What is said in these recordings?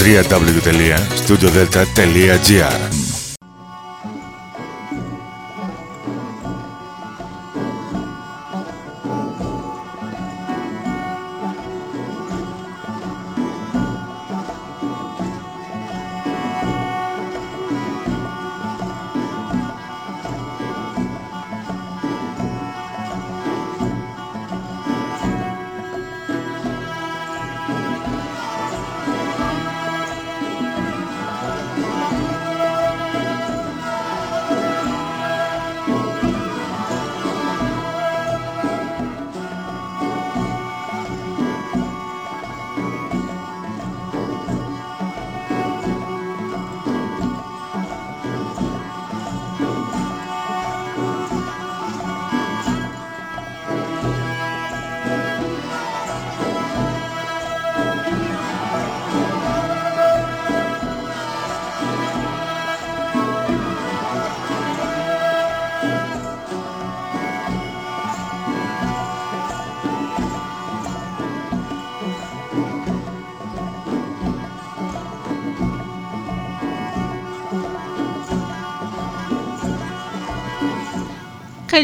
www.studiodelta.gr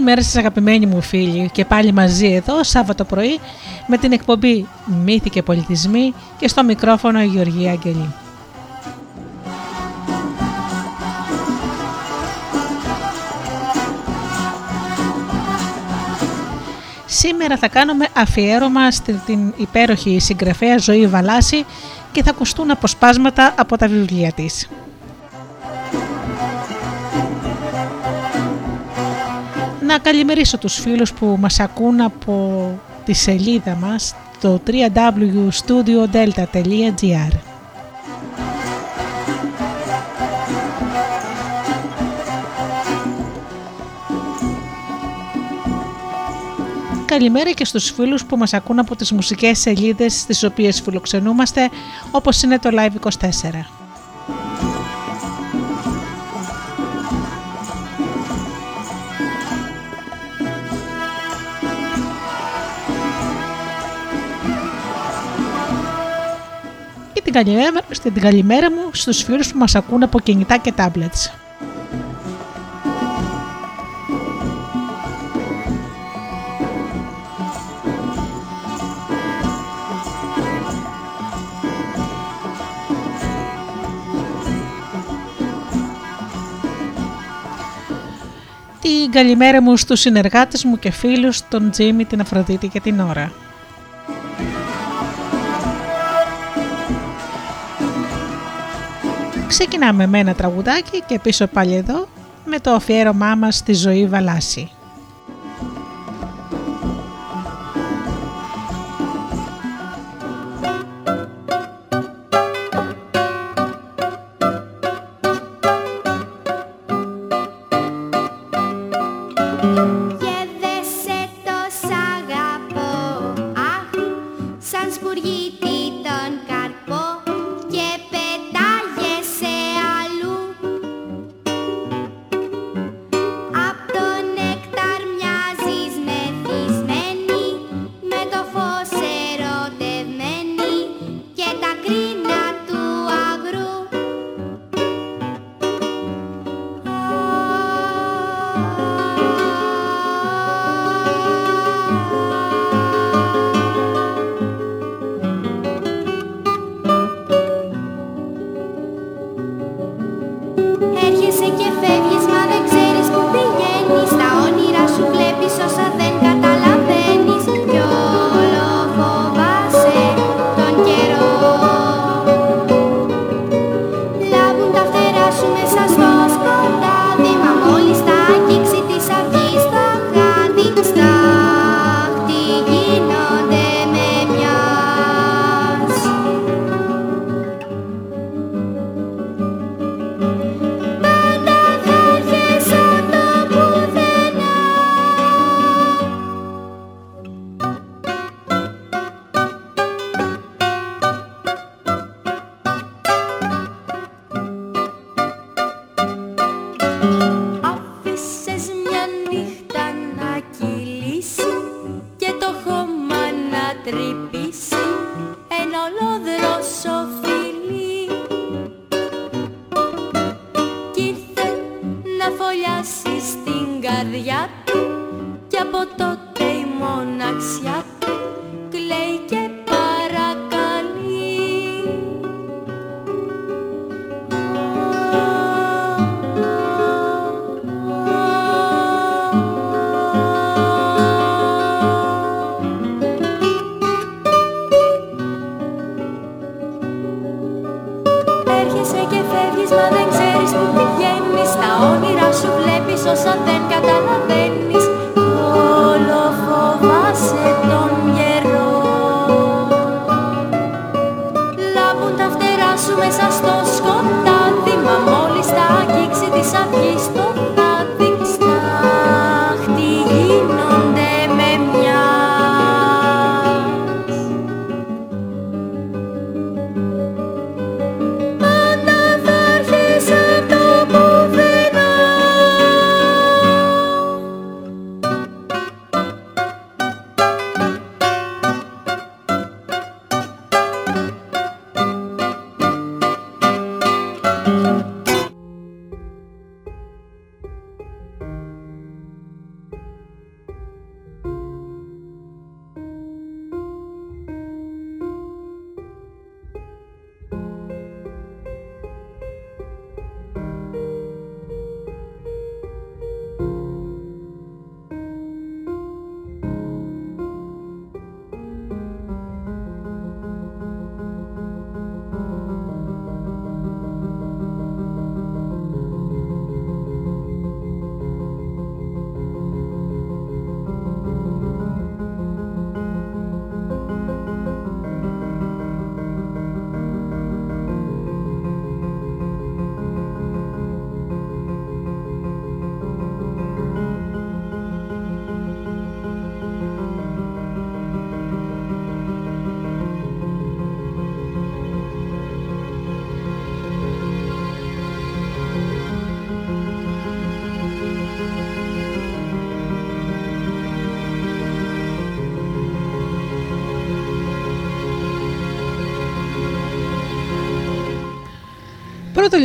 Καλημέρα σας αγαπημένοι μου φίλοι και πάλι μαζί εδώ Σάββατο πρωί με την εκπομπή Μύθοι και Πολιτισμοί και στο μικρόφωνο η Γεωργία Αγγελή. Σήμερα θα κάνουμε αφιέρωμα στην υπέροχη συγγραφέα Ζωή Βαλάση και θα ακουστούν αποσπάσματα από τα βιβλία της. Να καλημερίσω τους φίλους που μας ακούν από τη σελίδα μας το www.studiodelta.gr Καλημέρα και στους φίλους που μας ακούν από τις μουσικές σελίδες στις οποίες φιλοξενούμαστε όπως είναι το Live24. Την καλημέρα, στην καλημέρα μου στους φίλους που μας ακούν από κινητά και tablets. Την καλημέρα μου στους συνεργάτες μου και φίλους, τον Τζίμι, την Αφροδίτη και την Ωρα. Ξεκινάμε με ένα τραγουδάκι και πίσω πάλι εδώ με το αφιέρωμά μας στη ζωή Βαλάση.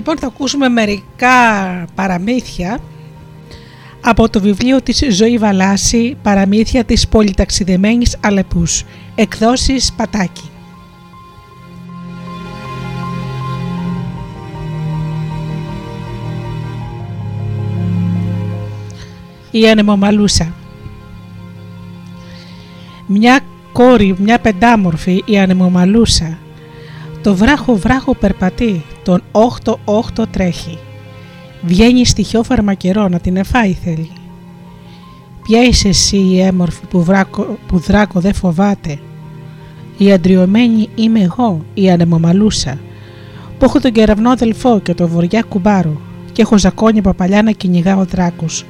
Λοιπόν θα ακούσουμε μερικά παραμύθια από το βιβλίο της Ζωή Βαλάση «Παραμύθια της πολυταξιδεμένης Αλεπούς» εκδόσεις Πατάκη. Η ανεμομαλούσα. Μια κόρη, μια πεντάμορφη, η ανεμομαλούσα. Το βράχο βράχο περπατεί, τον όχτο όχτο τρέχει. Βγαίνει στοιχειό φαρμακερό να την εφάει θέλει. Ποια είσαι εσύ η έμορφη που, βράκο, που δράκο δεν φοβάται; Η αντριωμένη είμαι εγώ, η ανεμομαλούσα, που έχω τον κεραυνό αδελφό και το βοριά κουμπάρο και έχω ζακόνια παπαλιά να κυνηγάω δράκους.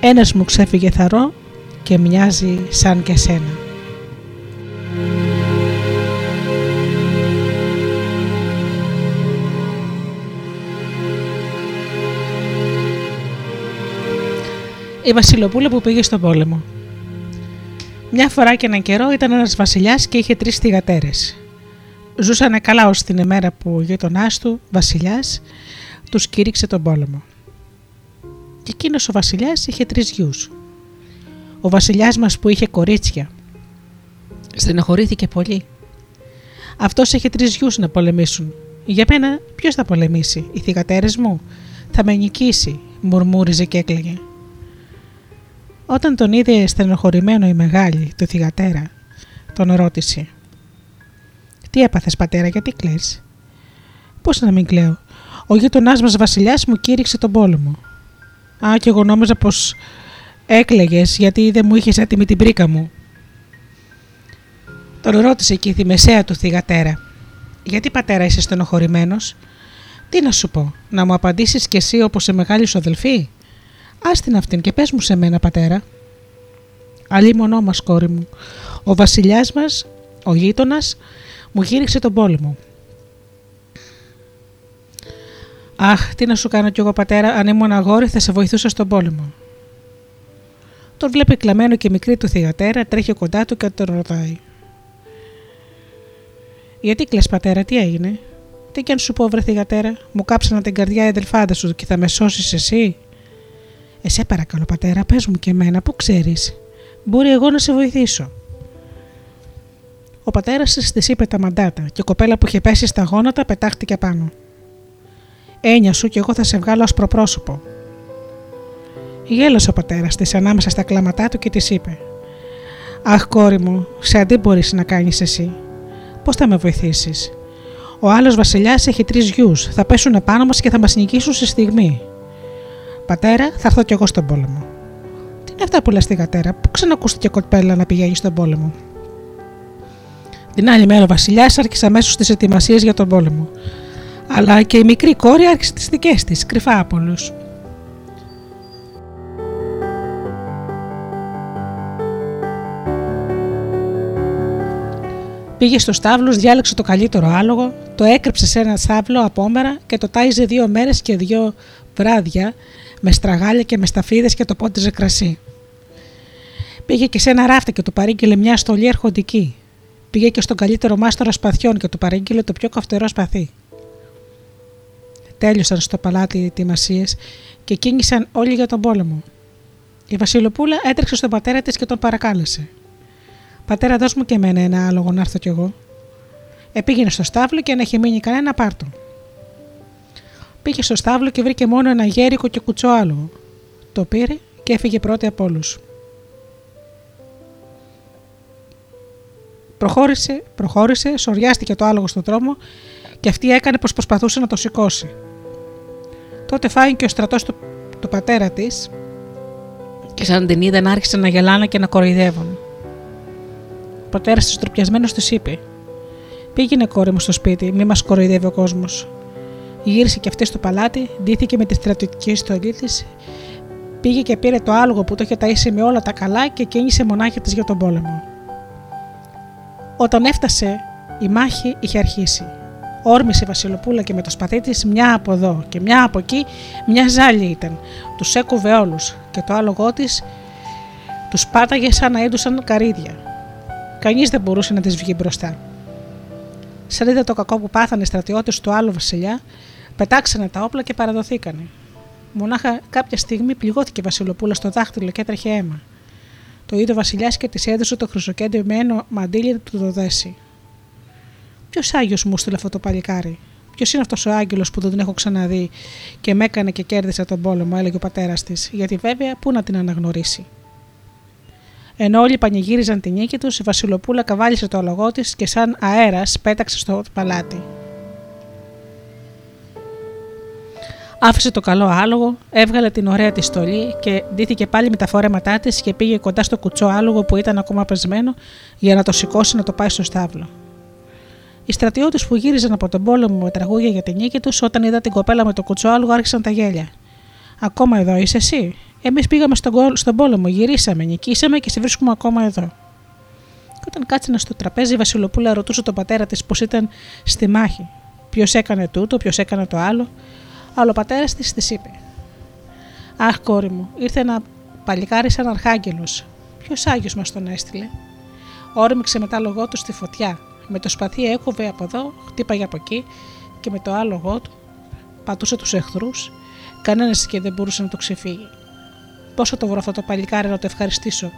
Ένας μου ξέφυγε θαρό και μοιάζει σαν και σένα. Η Βασιλοπούλα που πήγε στον πόλεμο. Μια φορά και έναν καιρό ήταν ένας βασιλιάς και είχε τρεις θηγατέρε. Ζούσαν καλά ως την ημέρα που ο γείτονά του, βασιλιάς, τους κήρυξε τον πόλεμο. Και εκείνος ο βασιλιάς είχε τρεις γιους. Ο βασιλιάς μας που είχε κορίτσια. Στενοχωρήθηκε πολύ. Αυτός είχε τρεις γιους να πολεμήσουν. Για μένα, ποιος θα πολεμήσει, οι θηγατέρε μου; Θα με νικήσει, μουρμούριζε και έκλαιγε. Όταν τον είδε στενοχωρημένο η μεγάλη, το θυγατέρα, τον ρώτησε «Τι έπαθες πατέρα, γιατί κλαις» «Πώς να μην κλαίω, ο γείτονάς μας βασιλιάς μου κήρυξε τον πόλεμο». «Α, και εγώ νόμιζα πως έκλαιγες γιατί δεν μου είχες έτοιμη την πρίκα μου». Τον ρώτησε και η θυμεσαία του θυγατέρα «Γιατί πατέρα είσαι στενοχωρημένος» «Τι να σου πω, να μου απαντήσεις κι εσύ όπως σε μεγάλη σου αδελφή» Άστην αυτήν και πες μου σε μένα πατέρα. μονό μας κόρη μου. Ο βασιλιάς μας, ο γείτονας, μου γύριξε τον πόλεμο. Αχ, τι να σου κάνω κι εγώ πατέρα, αν ήμουν αγόρι θα σε βοηθούσα στον πόλεμο. Τον βλέπει κλαμμένο και μικρή του θηγατέρα, τρέχει κοντά του και τον ρωτάει. Γιατί κλε, πατέρα, τι έγινε; Τι κι αν σου πω, βρε θηγατέρα, μου κάψανα την καρδιά οι αδελφάδε σου και θα με σώσεις εσύ; Εσέ παρακαλώ, πατέρα, πες μου και εμένα, πού ξέρεις. Μπορεί εγώ να σε βοηθήσω. Ο πατέρας της της είπε τα μαντάτα και η κοπέλα που είχε πέσει στα γόνατα πετάχτηκε πάνω. Έννοια σου και εγώ θα σε βγάλω ω προπρόσωπο. Γέλασε ο πατέρας της ανάμεσα στα κλάματά του και της είπε: Αχ, κόρη μου, σε αντί μπορείς να κάνεις εσύ. Πώς θα με βοηθήσεις. Ο άλλος βασιλιάς έχει τρεις γιους. Θα πέσουν επάνω μας και θα μας νικήσουν στη στιγμή. Πατέρα, θα έρθω κι εγώ στον πόλεμο. Τι είναι αυτά που λες τη γατέρα, πού ξανακούστηκε κοπέλα να πηγαίνει στον πόλεμο; Την άλλη μέρα ο Βασιλιάς άρχισε αμέσως τις ετοιμασίες για τον πόλεμο. Αλλά και η μικρή κόρη άρχισε τις δικές της, κρυφά από όλους. Πήγε στο στάβλο, διάλεξε το καλύτερο άλογο, το έκρυψε σε ένα στάβλο απόμερα και το τάιζε δύο μέρες και δύο βράδια με στραγάλια και με σταφίδες και το πόντιζε κρασί. Πήγε και σε ένα ράφτα και του παρήγγειλε μια στολή αρχοντική. Πήγε και στον καλύτερο μάστορα σπαθιών και του παρήγγειλε το πιο καυτερό σπαθί. Τέλειωσαν στο παλάτι οι ετοιμασίες και κίνησαν όλοι για τον πόλεμο. Η Βασιλοπούλα έτρεξε στον πατέρα της και τον παρακάλεσε. Πατέρα, δώσ' μου και εμένα ένα άλογο να έρθω κι εγώ. Επήγαινε στο στάβλο και αν έχει μείνει κανένα, πάρτο. Πήγε στο στάβλο και βρήκε μόνο ένα γέρικο και κουτσό άλογο. Το πήρε και έφυγε πρώτη από όλους. Προχώρησε, προχώρησε, σοριάστηκε το άλογο στον δρόμο και αυτή έκανε πως προσπαθούσε να το σηκώσει. Τότε φάγει και ο στρατός του, του πατέρα της και σαν την είδαν άρχισαν να γελάνε και να κοροϊδεύουν. Ο πατέρας της τροπιασμένο της είπε: Πήγαινε κόρη μου στο σπίτι, μη μας κοροϊδεύει ο κόσμος. Γύρισε και αυτή στο παλάτι, ντύθηκε με τη στρατιωτική στολή της, πήγε και πήρε το άλογο που το είχε ταΐσει με όλα τα καλά και κίνησε μονάχη της για τον πόλεμο. Όταν έφτασε, η μάχη είχε αρχίσει. Όρμησε η Βασιλοπούλα και με το σπαθί της μια από εδώ και μια από εκεί, μια ζάλη ήταν. Τους έκοβε όλους και το άλογό της τους πάταγε σαν να έντουσαν καρύδια. Κανείς δεν μπορούσε να τη βγει μπροστά. Σαν είδε το κακό που πάθανε οι στρατιώτες του άλλου βασιλιά, πετάξανε τα όπλα και παραδοθήκανε. Μονάχα κάποια στιγμή πληγώθηκε η Βασιλοπούλα στο δάχτυλο και έτρεχε αίμα. Το είδε ο Βασιλιάς και της έδωσε το χρυσοκέντριμενο μαντίλι του το δέσει. Ποιος Άγιος μου στείλε αυτό το παλικάρι; Ποιος είναι αυτός ο Άγγελος που δεν τον έχω ξαναδεί και με έκανε και κέρδισε τον πόλεμο, έλεγε ο πατέρας της, γιατί βέβαια πού να την αναγνωρίσει. Ενώ όλοι πανηγύριζαν την νίκη τους, η Βασιλοπούλα καβάλισε το αλογό της και σαν αέρας πέταξε στο παλάτι. Άφησε το καλό άλογο, έβγαλε την ωραία τη στολή και ντύθηκε πάλι με τα φόρεματά της και πήγε κοντά στο κουτσό άλογο που ήταν ακόμα πεσμένο για να το σηκώσει να το πάει στο στάβλο. Οι στρατιώτες που γύριζαν από τον πόλεμο με τραγούδια για την νίκη τους, όταν είδα την κοπέλα με το κουτσό άλογο, άρχισαν τα γέλια. Ακόμα εδώ είσαι εσύ; Εμείς πήγαμε στον, στον πόλεμο, γυρίσαμε, νικήσαμε και σε βρίσκουμε ακόμα εδώ. Και όταν κάτσανε στο τραπέζι, η Βασιλοπούλα ρωτούσε τον πατέρα της πώς ήταν στη μάχη. Ποιος έκανε τούτο, ποιος έκανε το άλλο. Αλλά ο πατέρα της της είπε: Αχ, κόρη μου, ήρθε ένα παλικάρι σαν αρχάγγελος. Ποιος Άγιος μας τον έστειλε; Όρμηξε μετά λογό του στη φωτιά. Με το σπαθί έκοβε από εδώ, χτύπαγε από εκεί και με το άλογο του πατούσε τους εχθρούς. Κανένας και δεν μπορούσε να το ξεφύγει. Πώ θα το βρω αυτό το παλικάρι να το ευχαριστήσω;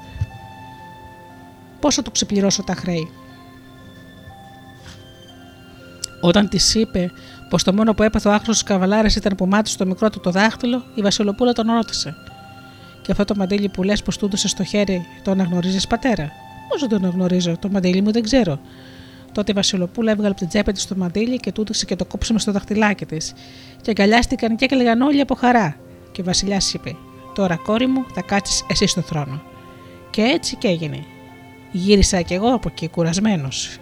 Πώ θα του ξεπληρώσω τα χρέη; Όταν της είπε πως το μόνο που έπαθε ο άκρο καβαλάρε ήταν που μάτισε το μικρό του το δάχτυλο, η Βασιλοπούλα τον ρώτησε. Και αυτό το μαντίλι που λες πως του έδωσε στο χέρι, το αναγνωρίζεις πατέρα; Πώς δεν το αναγνωρίζω, το μαντίλι μου δεν ξέρω. Τότε η Βασιλοπούλα έβγαλε από την τσέπη της το μαντίλι και τούτο και το κόψαμε στο δαχτυλάκι της. Και αγκαλιάστηκαν και έκλαιγαν όλοι από χαρά. Και ο Βασιλιάς είπε: Τώρα, κόρη μου, θα κάτσεις εσύ στο θρόνο. Και έτσι και έγινε. Γύρισα κι εγώ από εκεί κουρασμένος.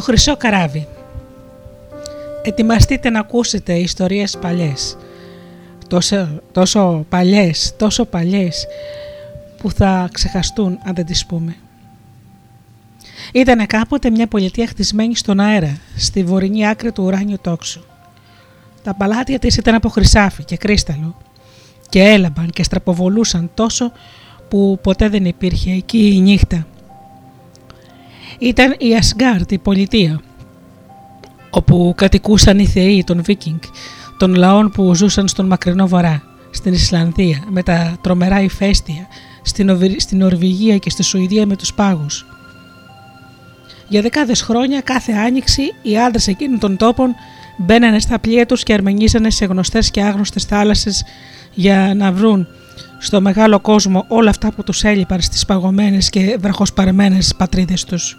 Το χρυσό καράβι Ετοιμαστείτε να ακούσετε ιστορίες παλιές τόσο, τόσο παλιές, τόσο παλιές που θα ξεχαστούν αν δεν τις πούμε. Ήταν κάποτε μια πολιτεία χτισμένη στον αέρα, στη βορεινή άκρη του ουράνιου τόξου. Τα παλάτια της ήταν από χρυσάφι και κρίσταλο και έλαμπαν και στραποβολούσαν τόσο που ποτέ δεν υπήρχε εκεί η νύχτα. Ήταν η Ασγκάρτ, η πολιτεία, όπου κατοικούσαν οι θεοί των Βίκινγκ, των λαών που ζούσαν στον μακρινό βορρά, στην Ισλανδία με τα τρομερά ηφαίστεια, στην Νορβηγία και στη Σουηδία με τους πάγους. Για δεκάδες χρόνια κάθε άνοιξη οι άντρες εκείνων των τόπων μπαίνανε στα πλοία τους και αρμενίζανε σε γνωστές και άγνωστες θάλασσες για να βρουν στο μεγάλο κόσμο όλα αυτά που τους έλειπαν στις παγωμένες και βραχοσπαρμένες πατρίδες τους.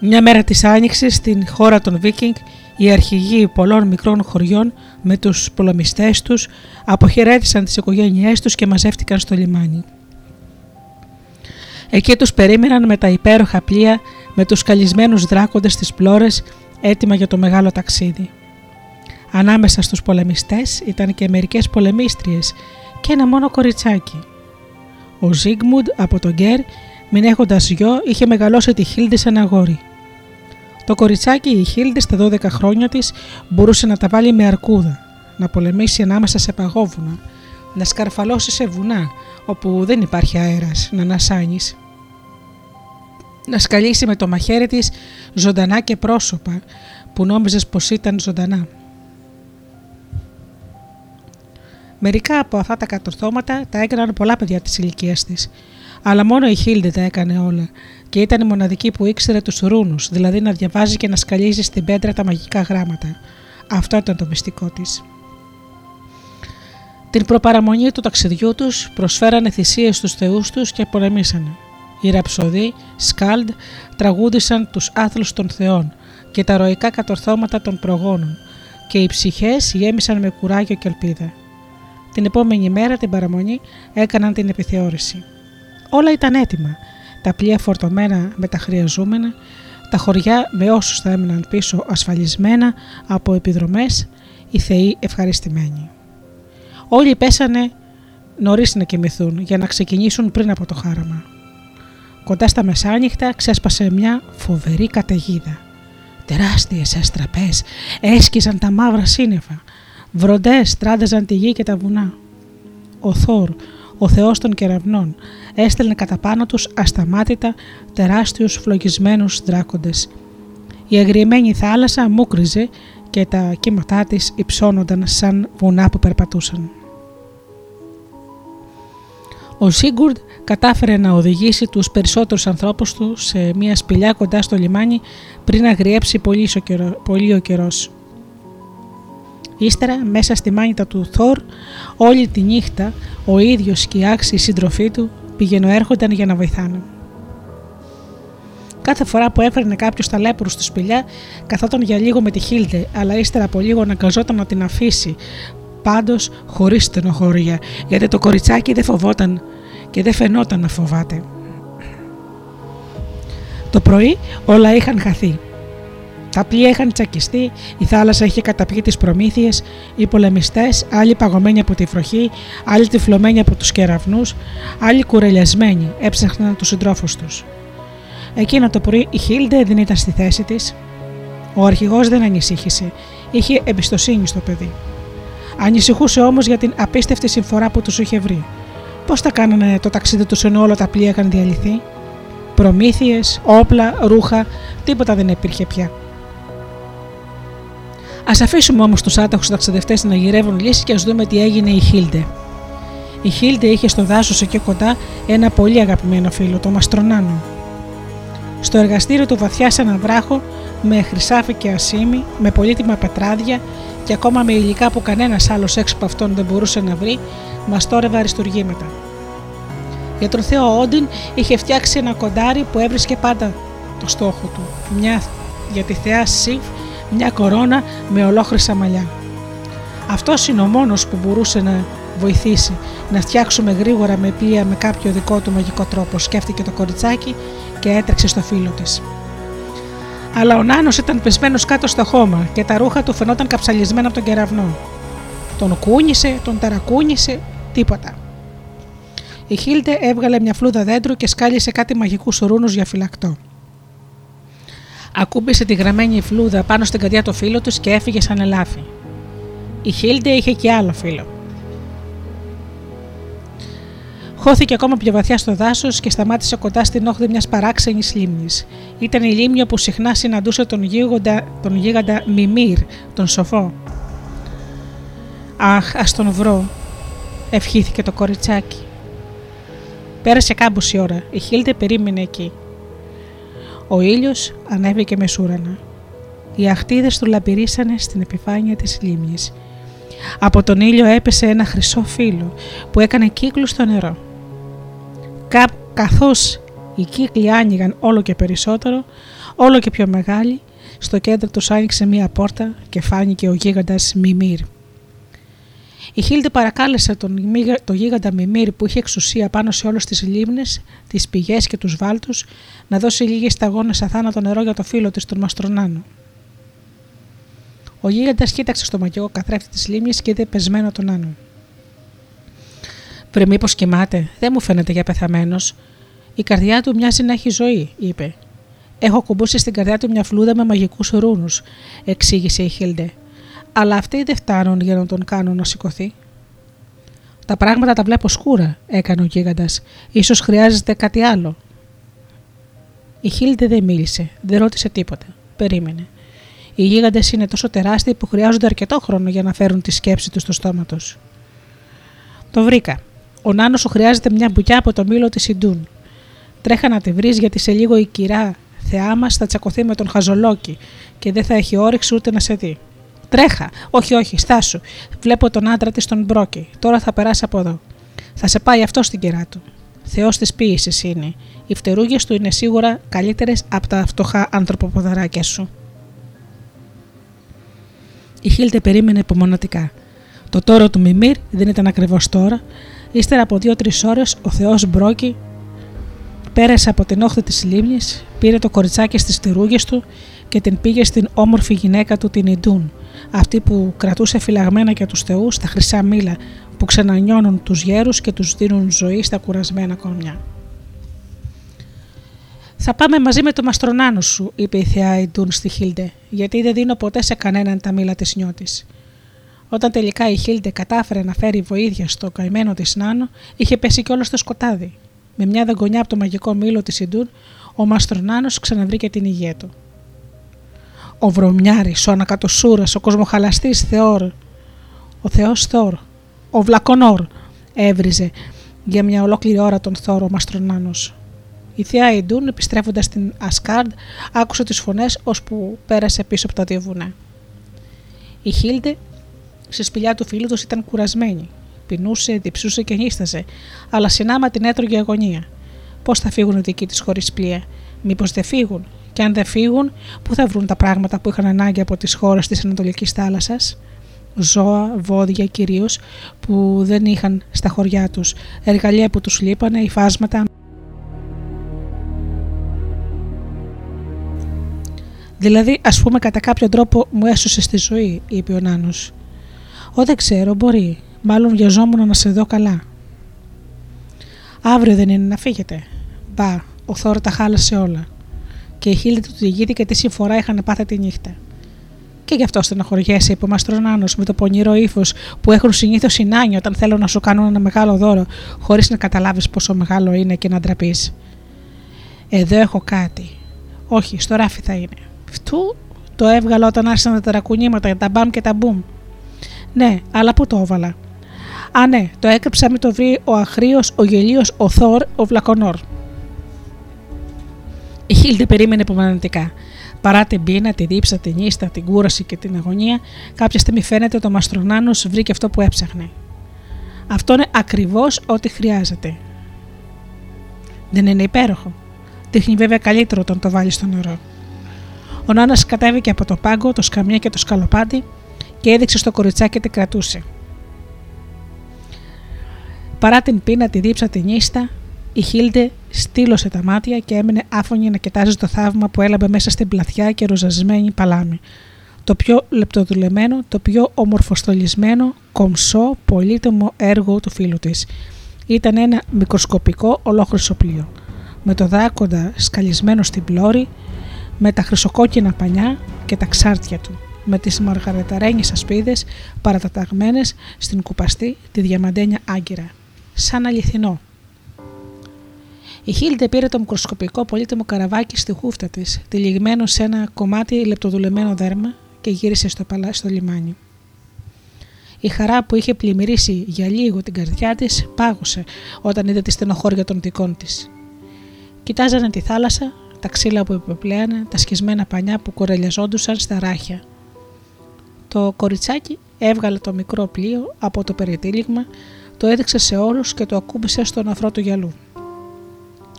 Μια μέρα της Άνοιξης στην χώρα των Βίκινγκ οι αρχηγοί πολλών μικρών χωριών με τους πολεμιστές τους αποχαιρέτησαν τις οικογένειές τους και μαζεύτηκαν στο λιμάνι. Εκεί τους περίμεναν με τα υπέροχα πλοία με τους καλισμένους δράκοντες στις πλώρες έτοιμα για το μεγάλο ταξίδι. Ανάμεσα στους πολεμιστές ήταν και μερικές πολεμίστριες και ένα μόνο κοριτσάκι. Ο Ζίγμουντ από τον Γκέρ, μην έχοντας γιο, είχε μεγαλώσει τη Χίλντι σε ένα γόρι. Το κοριτσάκι η Χίλντι στα 12 χρόνια της μπορούσε να τα βάλει με αρκούδα, να πολεμήσει ανάμεσα σε παγόβουνα, να σκαρφαλώσει σε βουνά όπου δεν υπάρχει αέρας, να ανασάνεις. Να σκαλίσει με το μαχαίρι της ζωντανά και πρόσωπα που νόμιζες πως ήταν ζωντανά. Μερικά από αυτά τα κατορθώματα τα έκαναν πολλά παιδιά της ηλικίας της, αλλά μόνο η Χίλντε τα έκανε όλα και ήταν η μοναδική που ήξερε τους ρούνους, δηλαδή να διαβάζει και να σκαλίζει στην πέτρα τα μαγικά γράμματα. Αυτό ήταν το μυστικό της. Την προπαραμονή του ταξιδιού τους προσφέρανε θυσίες στους θεούς τους και πολεμήσανε. Οι ραψοδοί, σκάλντ, τραγούδησαν τους άθλους των θεών και τα ροϊκά κατορθώματα των προγόνων και οι ψυχές γέμισαν με κουράγιο και ελπίδα. Την επόμενη μέρα την παραμονή έκαναν την επιθεώρηση. Όλα ήταν έτοιμα. Τα πλοία φορτωμένα με τα χρειαζόμενα, τα χωριά με όσους θα έμειναν πίσω ασφαλισμένα από επιδρομές, οι θεοί ευχαριστημένοι. Όλοι πέσανε νωρίς να κοιμηθούν για να ξεκινήσουν πριν από το χάραμα. Κοντά στα μεσάνυχτα ξέσπασε μια φοβερή καταιγίδα. Τεράστιες αστραπές έσκυζαν τα μαύρα σύννεφα. Βροντές τράνταζαν τη γη και τα βουνά. Ο Θόρ, ο θεός των κεραυνών, έστελνε κατά πάνω τους ασταμάτητα τεράστιους φλογισμένους δράκοντες. Η αγριεμένη θάλασσα μούκριζε και τα κύματά της υψώνονταν σαν βουνά που περπατούσαν. Ο Σίγκουρντ κατάφερε να οδηγήσει τους περισσότερους ανθρώπους του σε μια σπηλιά κοντά στο λιμάνι πριν αγριέψει πολύ, πολύ ο καιρός. Ύστερα, μέσα στη μάνιτα του Θόρ, όλη τη νύχτα ο ίδιος και οι άξιοι σύντροφοί του πηγαίνουν έρχονταν για να βοηθάνε. Κάθε φορά που έφερνε κάποιος ταλέπουρου στη σπηλιά, καθόταν για λίγο με τη Χίλτε, αλλά ύστερα από λίγο αναγκαζόταν να την αφήσει. Πάντως χωρίς στενοχώρια, γιατί το κοριτσάκι δεν φοβόταν και δεν φαινόταν να φοβάται. Το πρωί όλα είχαν χαθεί. Τα πλοία είχαν τσακιστεί, η θάλασσα είχε καταπιεί τις προμήθειες, οι πολεμιστές, άλλοι παγωμένοι από τη βροχή, άλλοι τυφλωμένοι από τους κεραυνούς, άλλοι κουρελιασμένοι, έψαχναν τους συντρόφους τους. Εκείνο το πρωί η Χίλντε δεν ήταν στη θέση της. Ο αρχηγός δεν ανησύχησε, είχε εμπιστοσύνη στο παιδί. Ανησυχούσε όμως για την απίστευτη συμφορά που τους είχε βρει. Πώς θα κάνανε το ταξίδι τους ενώ όλα τα πλοία είχαν διαλυθεί; Προμήθειες, όπλα, ρούχα, τίποτα δεν υπήρχε πια. Α αφήσουμε όμως τους άταχου ταξιδευτές να γυρεύουν λύσει και ας δούμε τι έγινε η Χίλντε. Η Χίλντε είχε στο δάσος εκεί κοντά ένα πολύ αγαπημένο φίλο, το Μαστρονάνο. Στο εργαστήριο του βαθιά σε ένα βράχο, με χρυσάφι και ασίμι, με πολύτιμα πετράδια και ακόμα με υλικά που κανένας άλλος έξω από αυτόν δεν μπορούσε να βρει, μαστόρευε αριστουργήματα. Για τον Θεό Όντιν είχε φτιάξει ένα κοντάρι που έβρισκε πάντα το στόχο του, μια για τη θεά Σιβ μια κορώνα με ολόχρυσα μαλλιά. Αυτός είναι ο μόνος που μπορούσε να βοηθήσει να φτιάξουμε γρήγορα με πλοία με κάποιο δικό του μαγικό τρόπο, σκέφτηκε το κοριτσάκι και έτρεξε στο φίλο της. Αλλά ο Νάνος ήταν πεσμένος κάτω στο χώμα και τα ρούχα του φαινόταν καψαλισμένα από τον κεραυνό. Τον κούνησε, τον ταρακούνησε, τίποτα. Η Χίλτε έβγαλε μια φλούδα δέντρου και σκάλισε κάτι μαγικούς ρούνου για φυλακτό. Ακούμπησε τη γραμμένη φλούδα πάνω στην καρδιά του φίλου του και έφυγε σαν ελάφι. Η Χίλτε είχε και άλλο φίλο. Χώθηκε ακόμα πιο βαθιά στο δάσος και σταμάτησε κοντά στην όχθη μιας παράξενης λίμνης. Ήταν η λίμνη όπου συχνά συναντούσε τον γίγοντα, τον γίγαντα Μιμήρ, τον σοφό. Αχ, ας τον βρω, ευχήθηκε το κοριτσάκι. Πέρασε κάμποση ώρα. Η Χίλτε περίμενε εκεί. Ο ήλιος ανέβηκε μεσούρανα. Οι αχτίδες του λαμπυρίσανε στην επιφάνεια της λίμνης. Από τον ήλιο έπεσε ένα χρυσό φύλλο που έκανε κύκλου στο νερό. Καθώς οι κύκλοι άνοιγαν όλο και περισσότερο, όλο και πιο μεγάλοι, στο κέντρο τους άνοιξε μία πόρτα και φάνηκε ο γίγαντας Μιμήρ. Η Χίλτε παρακάλεσε τον, τον γίγαντα Μιμήρ που είχε εξουσία πάνω σε όλες τις λίμνες, τις πηγές και τους βάλτους να δώσει λίγες σταγόνες αθάνατο νερό για το φίλο της τον Μαστρονάνο. Ο γίγαντας κοίταξε στο μαγικό καθρέφτη της λίμνης και είδε πεσμένο τον Άνω. Βρε, μήπως κοιμάται, δεν μου φαίνεται για πεθαμένος. Η καρδιά του μοιάζει να έχει ζωή, είπε. Έχω κουμπούσει στην καρδιά του μια φλούδα με μαγικούς ρούνους, εξήγησε η Χίλντε. Αλλά αυτοί δεν φτάνουν για να τον κάνουν να σηκωθεί. Τα πράγματα τα βλέπω σκούρα, έκανε ο γίγαντας. σω χρειάζεται κάτι άλλο. Η Χίλντε δεν μίλησε, δεν ρώτησε τίποτα. Περίμενε. Οι γίγαντες είναι τόσο τεράστιοι που χρειάζονται αρκετό χρόνο για να φέρουν τη σκέψη τους στο στόμα τους. Το βρήκα. Ο Νάνος σου χρειάζεται μια μπουκιά από το μήλο της Ιντούν. Τρέχα να τη βρεις γιατί σε λίγο η κυρά θεά μας θα τσακωθεί με τον Χαζολόκι και δεν θα έχει όρεξη ούτε να σε δει. Τρέχα! Όχι, όχι, στάσου. Βλέπω τον άντρα της τον Μπρόκι. Τώρα θα περάσει από εδώ. Θα σε πάει αυτό στην κυρά του. Θεός της ποιήσης είναι. Οι φτερούγες του είναι σίγουρα καλύτερες από τα φτωχά ανθρωποποδαράκια σου. Η Χίλτε περίμενε υπομονωτικά. Το τόρο του Μιμήρ δεν ήταν ακριβώς τώρα, Ύστερα από δύο-τρεις ώρες, ο Θεός Μπρόκι πέρασε από την όχθη της λίμνης, πήρε το κοριτσάκι στις τυρούγε του και την πήγε στην όμορφη γυναίκα του την Ιντούν, αυτή που κρατούσε φυλαγμένα για τους θεούς τα χρυσά μήλα που ξανανιώνουν τους γέρους και τους δίνουν ζωή στα κουρασμένα κορμιά. Θα πάμε μαζί με το μαστρονάνο σου, είπε η θεά Ιντούν στη Χίλντε, γιατί δεν δίνω ποτέ σε κανέναν τα μήλα της νιώτης. Όταν τελικά η Χίλντε κατάφερε να φέρει βοήθεια στο καημένο της Νάνο, είχε πέσει κιόλας στο σκοτάδι. Με μια δαγκονιά από το μαγικό μήλο της Ιντούν, ο Μαστρονάνος ξαναβρήκε την υγεία του. Ο Βρωμιάρης, ο Ανακατοσούρας, ο Κοσμοχαλαστής Θεόρ, ο Θεός Θόρ, ο Βλακονόρ, έβριζε για μια ολόκληρη ώρα τον Θόρο ο Μαστρονάνος. Η θεία Ιντούν, επιστρέφοντας στην Ασκάρντ, άκουσε τις φωνές ώσπου πέρασε πίσω από τα δύο βουνά. Η Χίλντε στη σπηλιά του φίλου του ήταν κουρασμένη. Πεινούσε, διψούσε και νύσταζε, αλλά συνάμα την έτρωγε αγωνία. Πώς θα φύγουν οι δικοί της χωρίς πλοία, Μήπως δεν φύγουν, και αν δεν φύγουν, πού θα βρουν τα πράγματα που είχαν ανάγκη από τις χώρες της Ανατολικής θάλασσας; Ζώα, βόδια κυρίως, που δεν είχαν στα χωριά τους, εργαλεία που τους λείπανε, υφάσματα. Δηλαδή, ας πούμε, κατά κάποιο τρόπο μου έσωσε στη ζωή, είπε ο Νάνος. Ω δεν ξέρω, μπορεί. Μάλλον βιαζόμουν να σε δω καλά. Αύριο δεν είναι να φύγετε. Μπα, ο Θόρο τα χάλασε όλα. Και η χείλη του διηγήθηκε τι συμφορά είχαν πάθει τη νύχτα. Και γι' αυτό στεναχωριέσαι, είπε ο Μαστρονάνο με το πονηρό ύφος που έχουν συνήθως οι νάνοι όταν θέλουν να σου κάνουν ένα μεγάλο δώρο, χωρίς να καταλάβεις πόσο μεγάλο είναι και να ντραπείς. Εδώ έχω κάτι. Όχι, στο ράφι θα είναι. Φτού το έβγαλα όταν άρχισαν τα ταρακουνήματα, τα μπαμ και τα μπουμ. Ναι, αλλά πού το έβαλα. Α, ναι, το έκρυψα με το βρει ο Αχρίος, ο Γελίος, ο Θόρ, ο Βλακονόρ. Η Χίλντε περίμενε υπομονετικά. Παρά την πείνα, τη δίψα, την ίστα, την κούραση και την αγωνία, κάποια στιγμή φαίνεται ότι ο Μαστρονάνος βρήκε αυτό που έψαχνε. Αυτό είναι ακριβώς ό,τι χρειάζεται. Δεν είναι υπέροχο. Δείχνει βέβαια καλύτερο όταν το βάλεις στο νερό. Ο Νάνας κατέβηκε από το πάγκο, το σκαμιά και το σκαλοπάτι και έδειξε στο κοριτσάκι τι κρατούσε. Παρά την πείνα, τη δίψα, την ίστα, η Χίλντε στήλωσε τα μάτια και έμεινε άφωνη να κοιτάζει το θαύμα που έλαμπε μέσα στην πλαθιά και ροζασμένη παλάμη. Το πιο λεπτοδουλεμένο, το πιο ομορφοστολισμένο, κομψό, πολύτιμο έργο του φίλου της. Ήταν ένα μικροσκοπικό ολόχρυσο πλοίο, με το δράκοντα σκαλισμένο στην πλώρη, με τα χρυσοκόκκινα πανιά και τα ξάρτια του, με τις μαργαρεταρένιες ασπίδες παραταταγμένες στην κουπαστή τη διαμαντένια άγκυρα. Σαν αληθινό. Η Χίλντε πήρε το μικροσκοπικό πολύτιμο καραβάκι στη χούφτα της, τυλιγμένο σε ένα κομμάτι λεπτοδουλεμένο δέρμα και γύρισε στο, παλά, στο λιμάνι. Η χαρά που είχε πλημμυρίσει για λίγο την καρδιά της πάγωσε όταν είδε τη στενοχώρια των δικών της. Κοιτάζανε τη θάλασσα, τα ξύλα που επιπλέανε, τα σκισμένα πανιά που κορελιαζόντουσαν στα ράχια. Το κοριτσάκι έβγαλε το μικρό πλοίο από το περιτύλιγμα, το έδειξε σε όλους και το ακούμπησε στον αφρό του γυαλού.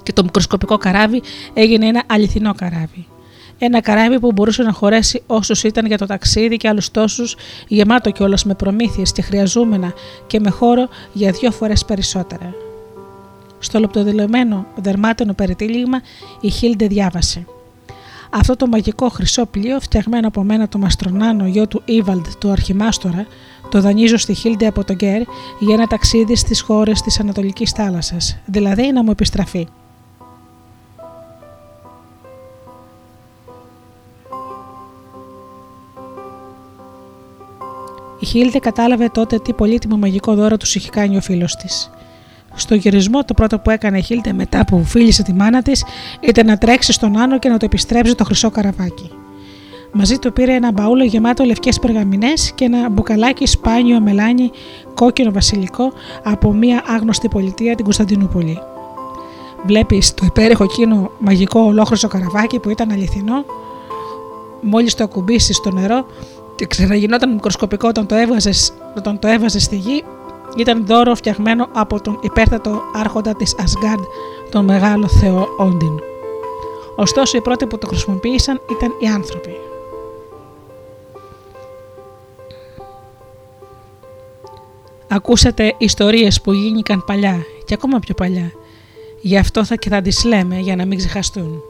Και το μικροσκοπικό καράβι έγινε ένα αληθινό καράβι. Ένα καράβι που μπορούσε να χωρέσει όσους ήταν για το ταξίδι και άλλους τόσους, γεμάτο κιόλας με προμήθειες και χρειαζόμενα και με χώρο για δύο φορές περισσότερα. Στο λεπτοδηλωμένο δερμάτινο περιτύλιγμα η Χίλντε διάβασε. Αυτό το μαγικό χρυσό πλοίο, φτιαγμένο από μένα το Μαστρονάνο, γιο του Ήβαλντ, του Αρχιμάστορα, το δανείζω στη Χίλντε από τον Γκέρ για ένα ταξίδι στις χώρες της Ανατολικής θάλασσας, δηλαδή να μου επιστραφεί. Η Χίλντε κατάλαβε τότε τι πολύτιμο μαγικό δώρο τους είχε κάνει ο φίλος της. Στο γυρισμό, το πρώτο που έκανε η Χίλτε μετά που φίλησε τη μάνα της ήταν να τρέξει στον άνω και να το επιστρέψει το χρυσό καραβάκι. Μαζί του πήρε ένα μπαούλο γεμάτο λευκές περγαμηνέ και ένα μπουκαλάκι σπάνιο μελάνι κόκκινο βασιλικό από μια άγνωστη πολιτεία την Κωνσταντινούπολη. Βλέπεις το υπέροχο εκείνο μαγικό ολόχρυσο καραβάκι που ήταν αληθινό; Μόλις το ακουμπήσεις στο νερό και ξαναγινόταν μικροσκοπικό όταν το έβγαζες όταν το έβαζε στη γη, ήταν δώρο φτιαγμένο από τον υπέρτατο άρχοντα της Ασγκάντ, τον μεγάλο θεό Όντιν. Ωστόσο οι πρώτοι που το χρησιμοποίησαν ήταν οι άνθρωποι. Ακούσατε ιστορίες που γίνηκαν παλιά και ακόμα πιο παλιά. Γι' αυτό θα και θα τις λέμε για να μην ξεχαστούν.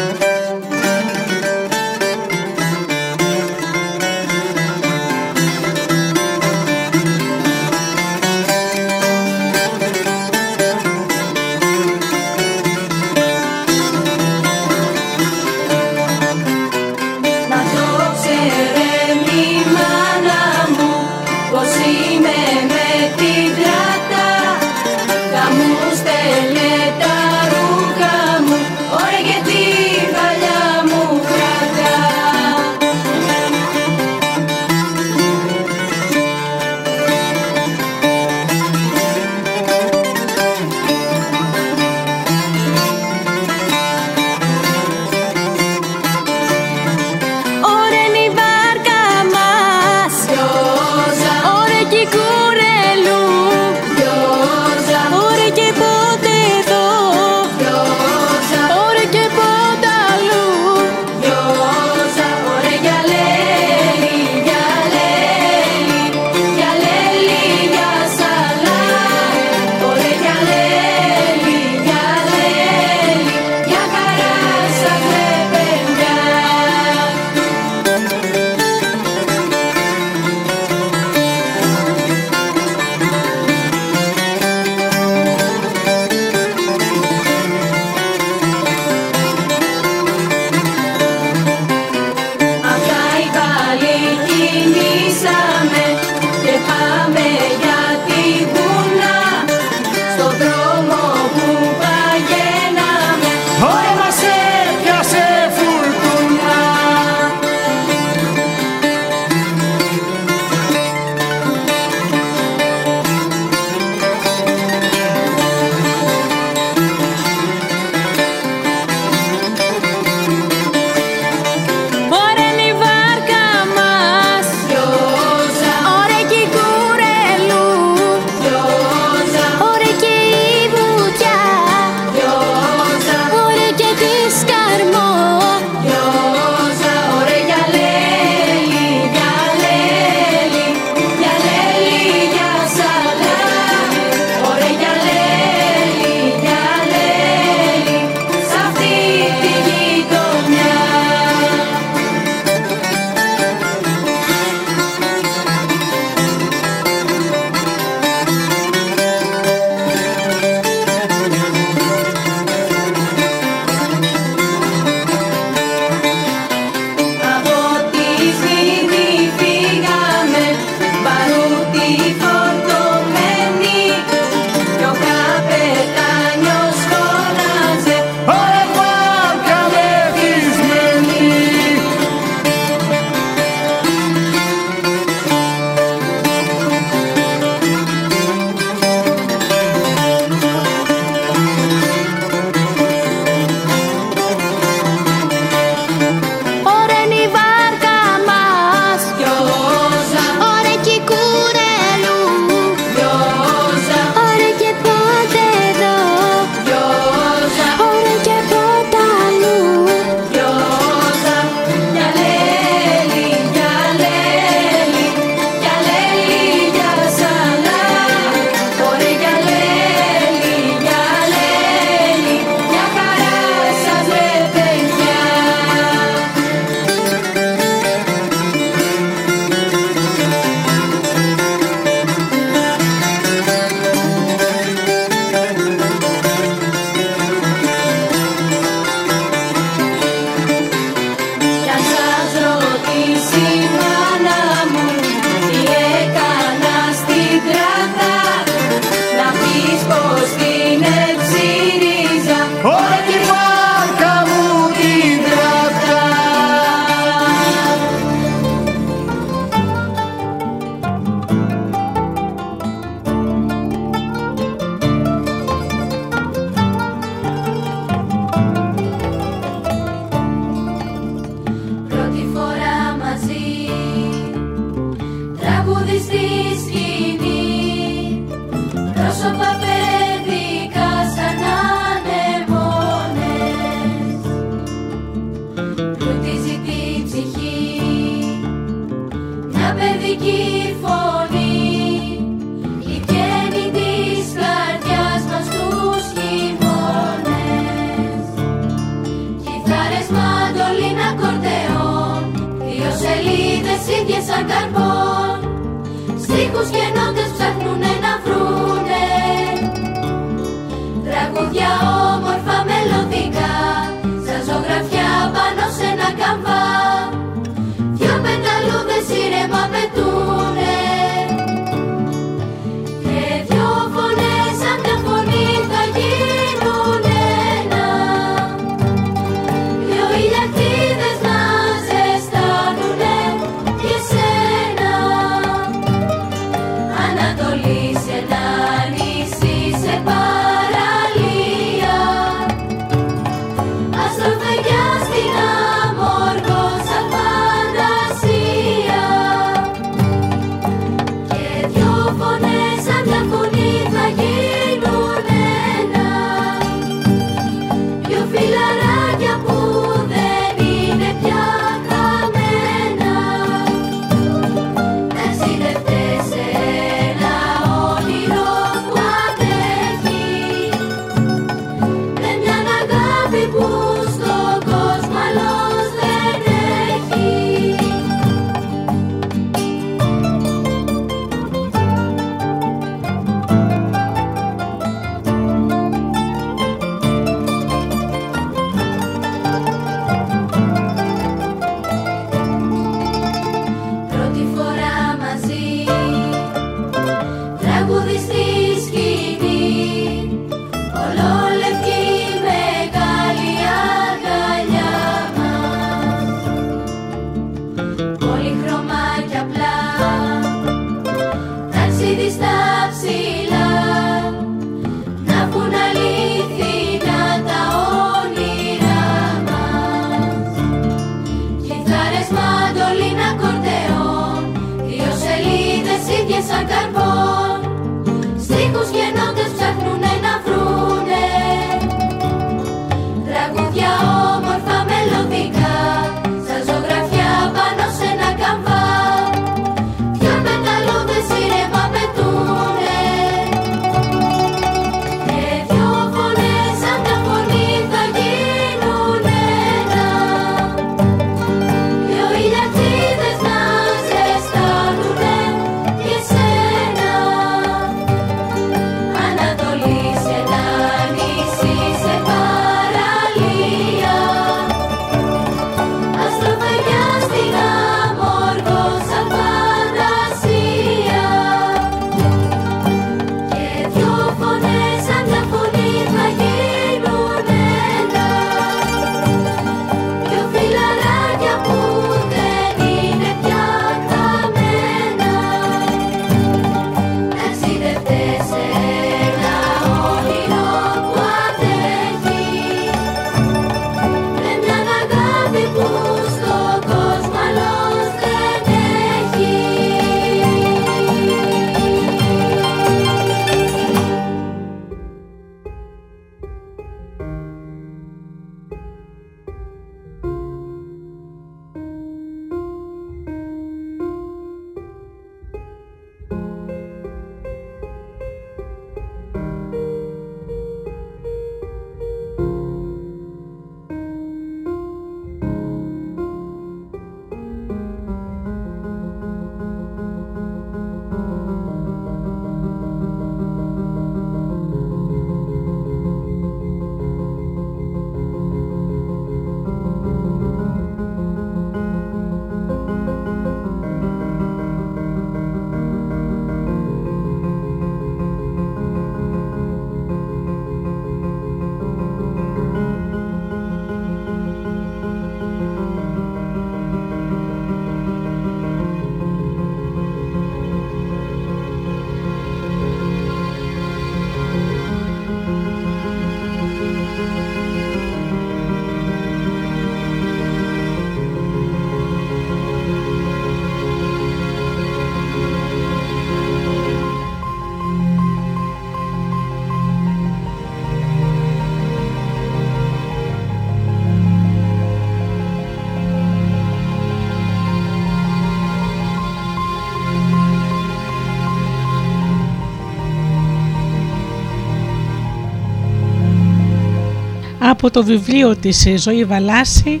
Από το βιβλίο της «Ζωή Βαλάση»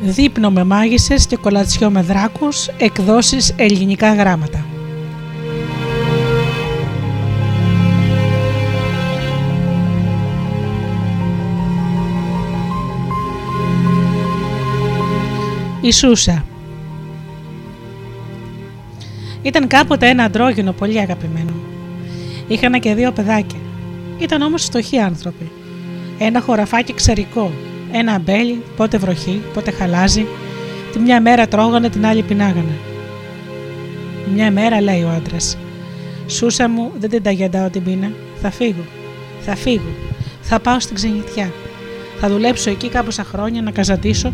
«Δείπνο με μάγισσες και κολατσιό με δράκους» εκδόσεις ελληνικά γράμματα. Η Σούσα Ήταν κάποτε ένα αντρόγινο πολύ αγαπημένο. Είχαν και δύο παιδάκια. Ήταν όμως φτωχοί άνθρωποι. Ένα χωραφάκι ξερικό, ένα αμπέλι, πότε βροχή, πότε χαλάζει. Τη μια μέρα τρώγανε, την άλλη πεινάγανε. Μια μέρα λέει ο άντρας: Σούσα μου, δεν την ταγεντάω την πείνα. Θα φύγω. Θα φύγω. Θα πάω στην ξενιτιά. Θα δουλέψω εκεί κάποια χρόνια να καζαντήσω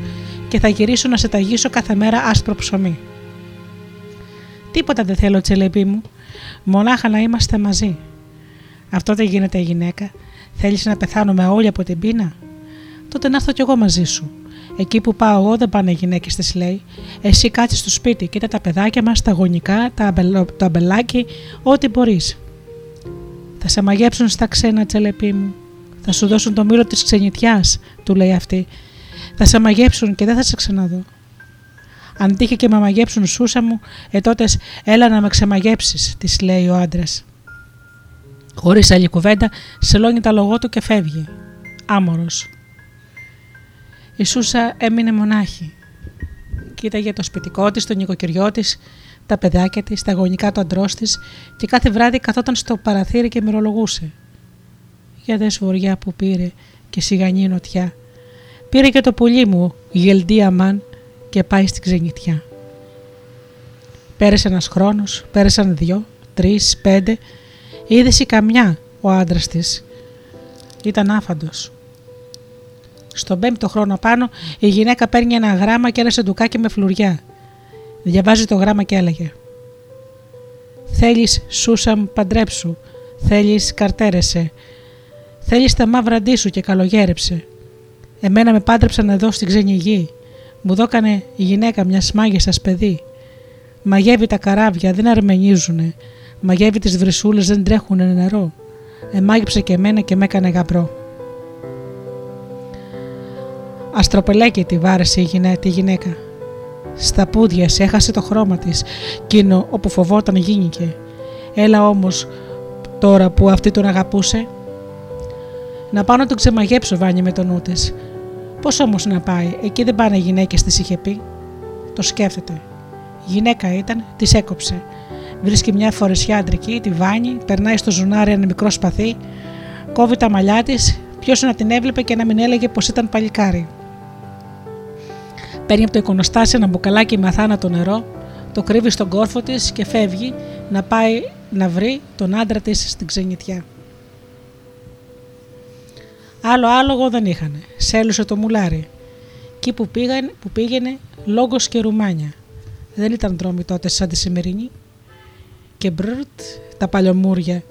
και θα γυρίσω να σε ταγίσω κάθε μέρα άσπρο ψωμί. Τίποτα δεν θέλω, τσελεπή μου. Μονάχα να είμαστε μαζί. Αυτό δεν γίνεται γυναίκα. Θέλεις να πεθάνουμε όλοι από την πείνα; Τότε να έρθω κι εγώ μαζί σου. Εκεί που πάω εγώ δεν πάνε γυναίκες, της λέει. Εσύ κάτσε στο σπίτι, κοίτα τα παιδάκια μας, τα γονικά, τα το αμπελάκι, ό,τι μπορείς. Θα σε μαγέψουν στα ξένα, τσελεπή μου. Θα σου δώσουν το μύρο της ξενιτιάς, του λέει αυτή. Θα σε μαγέψουν και δεν θα σε ξαναδώ. Αν τύχει και με μαγέψουν σούσα μου, ε τότε έλα να με ξεμαγέψεις, της λέει ο άντρας. Χωρίς άλλη κουβέντα, σελώνει τα λογό του και φεύγει. Άμορος. Η Σούσα έμεινε μονάχη. Κοίταγε το σπιτικό της, το νοικοκυριό της, τα παιδάκια της, τα γονικά του αντρός της και κάθε βράδυ καθόταν στο παραθύρι και μυρολογούσε. Για δε βοριά που πήρε και σιγανή νοτιά. Πήρε και το πουλί μου, γελντία μαν, και πάει στην ξενιτιά. Πέρασε ένας χρόνος, πέρασαν δυο, τρεις, πέντε. Είδες καμιά ο άντρας της; Ήταν άφαντος. Στον πέμπτο χρόνο πάνω η γυναίκα παίρνει ένα γράμμα και ένα σεντουκάκι με φλουριά. Διαβάζει το γράμμα και έλεγε «Θέλεις Σούσαμ παντρέψου, θέλεις καρτέρεσε, θέλεις τα μαύρα σου και καλογέρεψε. Εμένα με πάντρεψαν εδώ στην ξένη γη, μου δώκανε η γυναίκα μια μάγισσα παιδί. Μαγεύει τα καράβια, δεν αρμενίζουνε. Μαγεύει τις βρυσούλε, δεν τρέχουνε νερό. Εμάγεψε και εμένα και με έκανε γαμπρό. Αστροπελέκη τη βάρεσε η τη γυναίκα. Στα πόδια σε έχασε το χρώμα της, εκείνο όπου φοβόταν γίνηκε. Έλα όμως τώρα που αυτή τον αγαπούσε. Να πάω να τον ξεμαγέψω, βάνει με το νου της. Πώς όμως να πάει, εκεί δεν πάνε γυναίκες, της είχε πει. Το σκέφτεται. Γυναίκα ήταν, της έκοψε. Βρίσκει μια φορεσιά αντρική, τη βάνει, περνάει στο ζουνάρι ένα μικρό σπαθί, κόβει τα μαλλιά της, ποιος να την έβλεπε και να μην έλεγε πως ήταν παλικάρι. Παίρνει από το εικονοστάσι ένα μπουκαλάκι με αθάνατο νερό, το κρύβει στον κόρφο της και φεύγει να πάει να βρει τον άντρα της στην ξενιτιά. Άλλο άλογο δεν είχαν. Σέλουσε το μουλάρι. Εκεί που, πήγαν, που πήγαινε λόγος και ρουμάνια. Δεν ήταν δρόμοι τότε σαν τη σημερινή. Και μπρτ τα παλιομούρια.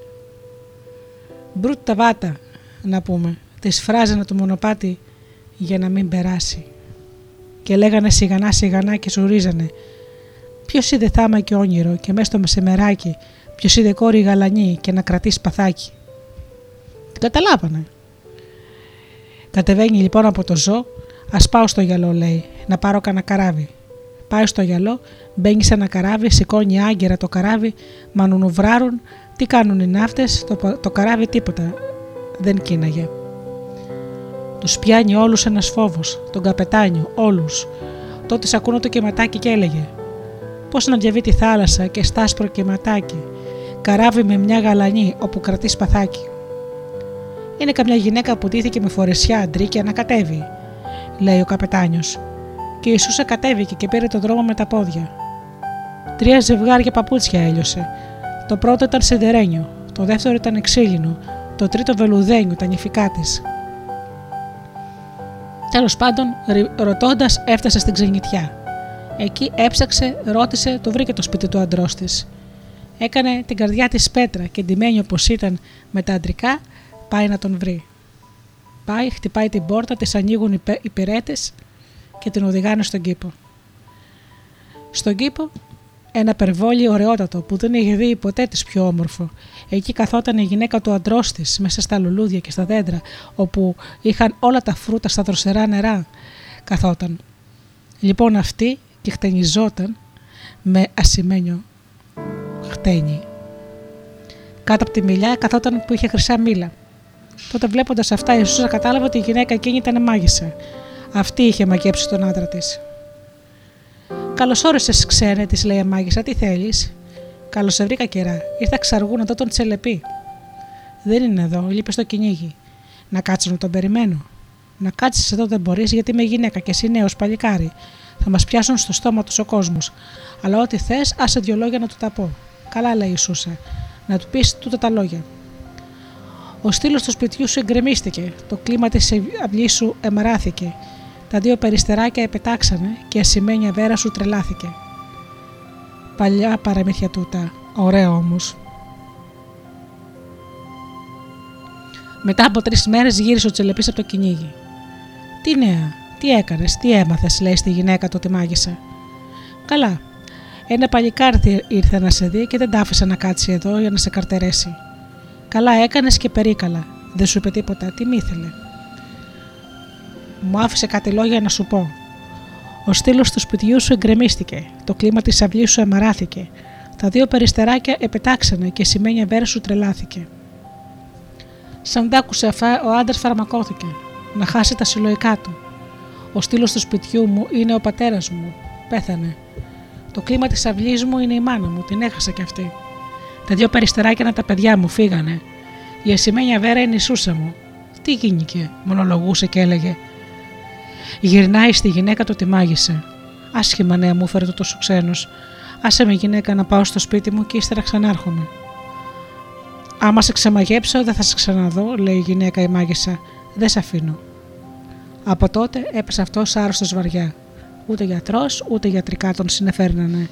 Μπρτ τα βάτα να πούμε. Τις φράζανε το μονοπάτι για να μην περάσει. Και λέγανε σιγανά σιγανά και σουρίζανε. Ποιος είδε θάμα και όνειρο και μέσα στο μεσημεράκι ποιος είδε κόρη γαλανή και να κρατεί σπαθάκι. Την καταλάβανε. Κατεβαίνει λοιπόν από το ζώο, ας πάω στο γυαλό, λέει, να πάρω κανένα καράβι. Πάει στο γυαλό, μπαίνει σε ένα καράβι, σηκώνει άγκυρα το καράβι, μανουνουβράρουν, τι κάνουν οι ναύτες, το, το καράβι τίποτα δεν κίναγε. Τους πιάνει όλους ένας φόβος, τον καπετάνιο, όλους. Τότε ακούνε το κεματάκι και έλεγε: Πώς να διαβεί τη θάλασσα και στάσπρο κεματάκι, καράβι με μια γαλανή όπου κρατείς σπαθάκι. Είναι καμιά γυναίκα που τύθηκε με φορεσιά αντρή και ανακατεύει, λέει ο καπετάνιος. Και η Σούσα κατέβηκε και πήρε τον δρόμο με τα πόδια. Τρία ζευγάρια παπούτσια έλειωσε. Το πρώτο ήταν σεντερένιο, το δεύτερο ήταν ξύλινο, το τρίτο βελουδένιο, τα νυφικά της. Τέλος πάντων, ρωτώντας, έφτασε στην ξενιτιά. Εκεί έψαξε, ρώτησε, το βρήκε το σπίτι του αντρός της. Έκανε την καρδιά της πέτρα και ντυμένη όπως ήταν με τα αντρικά, πάει να τον βρει. Πάει, χτυπάει την πόρτα, της ανοίγουν οι πυρέτες και την οδηγάνε στον κήπο. Στον κήπο Ένα περβόλι ωραιότατο που δεν είχε δει ποτέ της πιο όμορφο. Εκεί καθόταν η γυναίκα του αντρός της μέσα στα λουλούδια και στα δέντρα, όπου είχαν όλα τα φρούτα στα δροσερά νερά. Καθόταν. Λοιπόν αυτή και χτενιζόταν με ασημένιο χτένι. Κάτω από τη μιλιά καθόταν που είχε χρυσά μήλα. Τότε βλέποντας αυτά, η Ιησούσα κατάλαβε ότι η γυναίκα εκείνη ήταν μάγισσα. Αυτή είχε μαγέψει τον άντρα της. Καλώς όρισες, ξένε, της λέει η μάγισσα, τι θέλεις; Καλώς σε βρήκα καιρά. Ήρθα ξαργού να δω τον τσελεπή. Δεν είναι εδώ, λείπεις στο κυνήγι. Να κάτσω να τον περιμένω. Να κάτσεις εδώ δεν μπορείς γιατί είμαι γυναίκα και εσύ νέος παλικάρι. Θα μας πιάσουν στο στόμα τους ο κόσμος. Αλλά ό,τι θες, άσε δυο λόγια να του τα πω. Καλά, λέει η Σούσα. Να του πεις τούτα τα λόγια. Ο στήλος του σπιτιού σου εγκρεμίστηκε. Το κλίμα της αυλής σου εμαράθηκε. Τα δύο περιστεράκια επετάξανε και η ασημένια βέρα σου τρελάθηκε. Παλιά παραμύθια τούτα, ωραία όμως. Μετά από τρεις μέρες γύρισε ο Τσελεπής από το κυνήγι. Τι νέα, τι έκανες, τι έμαθες, λέει στη γυναίκα του ότι μάγισσα. Καλά. Ένα παλικάρι ήρθε να σε δει και δεν τ' άφησε να κάτσει εδώ για να σε καρτερέσει. Καλά έκανες και περίκαλα. Δεν σου είπε τίποτα. Τι μ' ήθελε. Μου άφησε κάτι λόγια να σου πω. Ο στήλος του σπιτιού σου εγκρεμίστηκε. Το κλίμα της αυλής σου εμαράθηκε. Τα δύο περιστεράκια επετάξανε και η σημαίνια βέρα σου τρελάθηκε. Σαν τ' άκουσε αυτά, ο άντρας φαρμακώθηκε. Να χάσει τα συλλογικά του. Ο στήλος του σπιτιού μου είναι ο πατέρας μου. Πέθανε. Το κλίμα της αυλής μου είναι η μάνα μου. Την έχασα κι αυτή. Τα δύο περιστεράκια τα παιδιά μου φύγανε. Η ασημένια βέρα είναι η σούσα μου. Τι γίνηκε, μονολογούσε και έλεγε. Γυρνάει στη γυναίκα του τη μάγισσε. Άσχημα νέα μου φέρε το τόσο ξένος. Άσε με γυναίκα να πάω στο σπίτι μου και ύστερα ξανάρχομαι. Άμα σε ξεμαγέψω, δεν θα σε ξαναδώ, λέει η γυναίκα η μάγισσα. Δεν σε αφήνω. Από τότε έπεσε αυτός άρρωστος βαριά. Ούτε γιατρός ούτε γιατρικά τον συνεφέρνανε.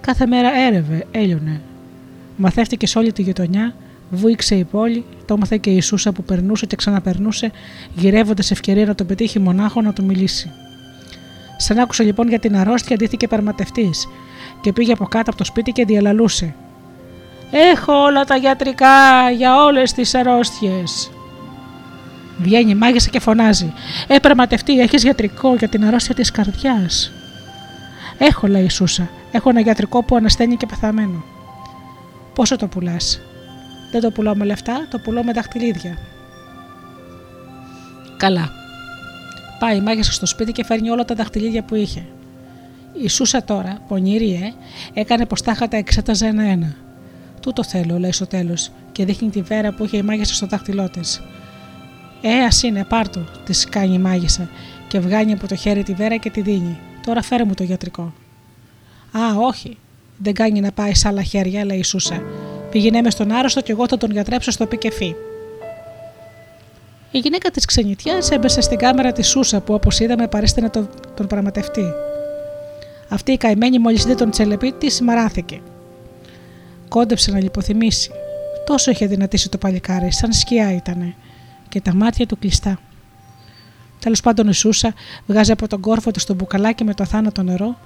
Κάθε μέρα έρευε, έλειωνε. Μαθεύτηκε σε όλη τη γειτονιά, βούηξε η πόλη, το έμαθε και η Ιησούσα που περνούσε και ξαναπερνούσε, γυρεύοντας ευκαιρία να τον πετύχει μονάχο να του μιλήσει. Σαν άκουσε λοιπόν για την αρρώστια, αντίθηκε περματευτής και πήγε από κάτω από το σπίτι και διαλαλούσε. Έχω όλα τα γιατρικά για όλες τις αρρώστιες. Βγαίνει μάγισσα και φωνάζει. Ε, περματευτή, έχεις γιατρικό για την αρρώστια της καρδιάς. Έχω, λέει η Σούσα. Έχω ένα γιατρικό που ανασταίνει και πεθαμένο. Πόσο το πουλάς. Δεν το πουλάω με λεφτά, το πουλάω με δαχτυλίδια. Καλά. Πάει η μάγισσα στο σπίτι και φέρνει όλα τα δαχτυλίδια που είχε. Η Σούσα τώρα, πονηρή, ε, έκανε πως τα είχα εξέταζε ένα-ένα. Τούτο θέλω, λέει στο τέλος, και δείχνει τη βέρα που είχε η μάγισσα στο δάχτυλό της. Ε, ας είναι, πάρτο, της κάνει η μάγισσα και βγάνει από το χέρι τη βέρα και τη δίνει. Τώρα φέρε μου το γιατρικό. Α, όχι, δεν κάνει να πάει σε άλλα χέρια, λέει η Σούσα. Πήγαινε με στον άρρωστο και εγώ θα τον γιατρέψω στο πικεφί. Η γυναίκα της ξενιτιάς έμπεσε στην κάμερα της Σούσα που όπως είδαμε παρέστηνε τον, τον πραγματευτή. Αυτή η καημένη μόλις δει τον τσελεπή της μαράθηκε. Κόντεψε να λιποθυμήσει. Τόσο είχε δυνατήσει το παλικάρι, σαν σκιά ήτανε, και τα μάτια του κλειστά. Τέλος πάντων η Σούσα βγάζει από τον κόρφο της το μπουκαλάκι με το θάνατο νερό,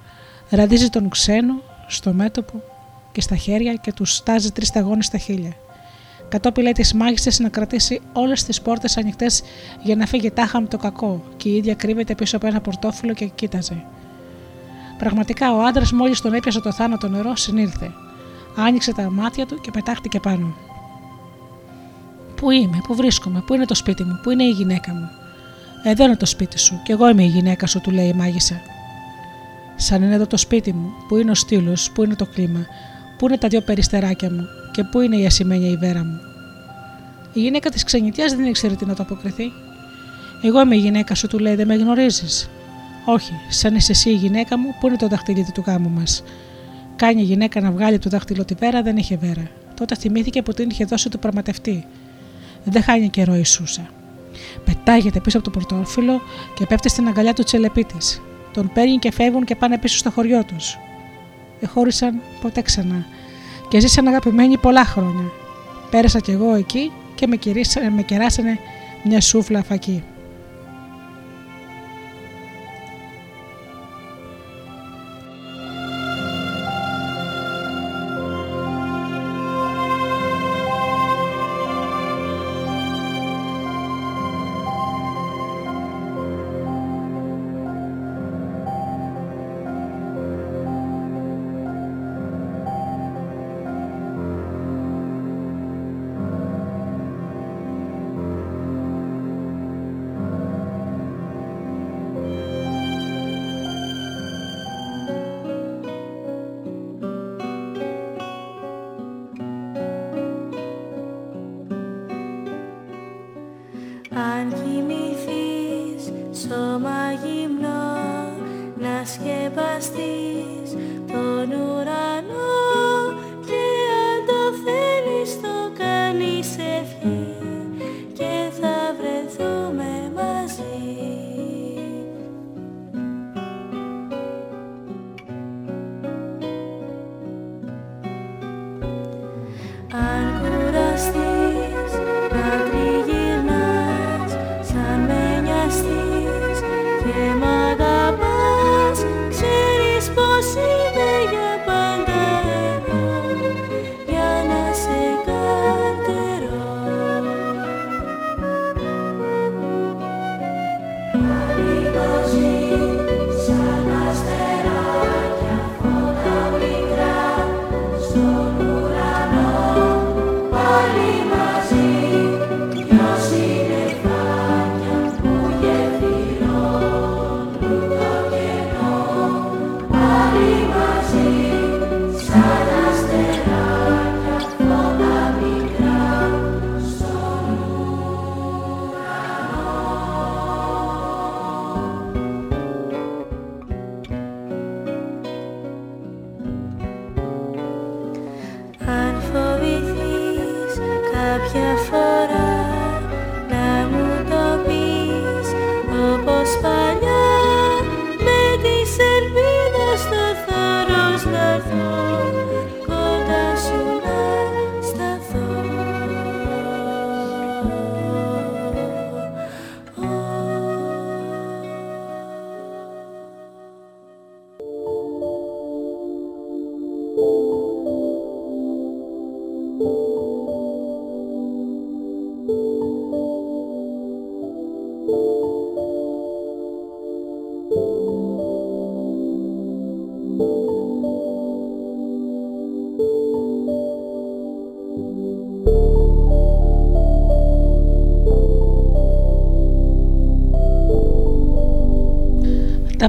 ραδίζει τον ξένο στο μέτωπο και στα χέρια και τους στάζει τρεις σταγόνες στα χείλια. Κατόπιν λέει της μάγισσε να κρατήσει όλες τις πόρτες ανοιχτές για να φύγει τάχα με το κακό, και η ίδια κρύβεται πίσω από ένα πορτόφυλλο και κοίταζε. Πραγματικά ο άντρας μόλις τον έπιασε το θάνατο νερό συνήλθε. Άνοιξε τα μάτια του και πετάχτηκε πάνω. Πού είμαι, πού βρίσκομαι, πού είναι το σπίτι μου, πού είναι η γυναίκα μου; Εδώ είναι το σπίτι σου, και εγώ είμαι η γυναίκα σου, του λέει η μάγισσα. Σαν είναι εδώ το σπίτι μου, πού είναι ο στήλος, πού είναι το κλίμα, πού είναι τα δύο περιστεράκια μου και πού είναι η ασημένια βέρα μου. Η γυναίκα της ξενιτιάς δεν ήξερε τι να το αποκριθεί. Εγώ είμαι η γυναίκα σου, του λέει, δεν με γνωρίζεις. Όχι, σαν είσαι εσύ η γυναίκα μου, πού είναι το δαχτυλίδι του γάμου μας. Κάνει η γυναίκα να βγάλει το δάχτυλο τη βέρα, δεν είχε βέρα. Τότε θυμήθηκε που την είχε δώσει το πραγματευτή. Δεν χάνει καιρό η Σούσα. Πετάγεται πίσω από το πορτόφυλλο και πέφτει στην αγκαλιά του τσελεπή τον παίρνει και φεύγουν και πάνε πίσω στο χωριό τους. Χώρισαν ποτέ ξανά και ζήσαν αγαπημένοι πολλά χρόνια. Πέρασα κι εγώ εκεί και με, με κεράσανε μια σούφλα φακή.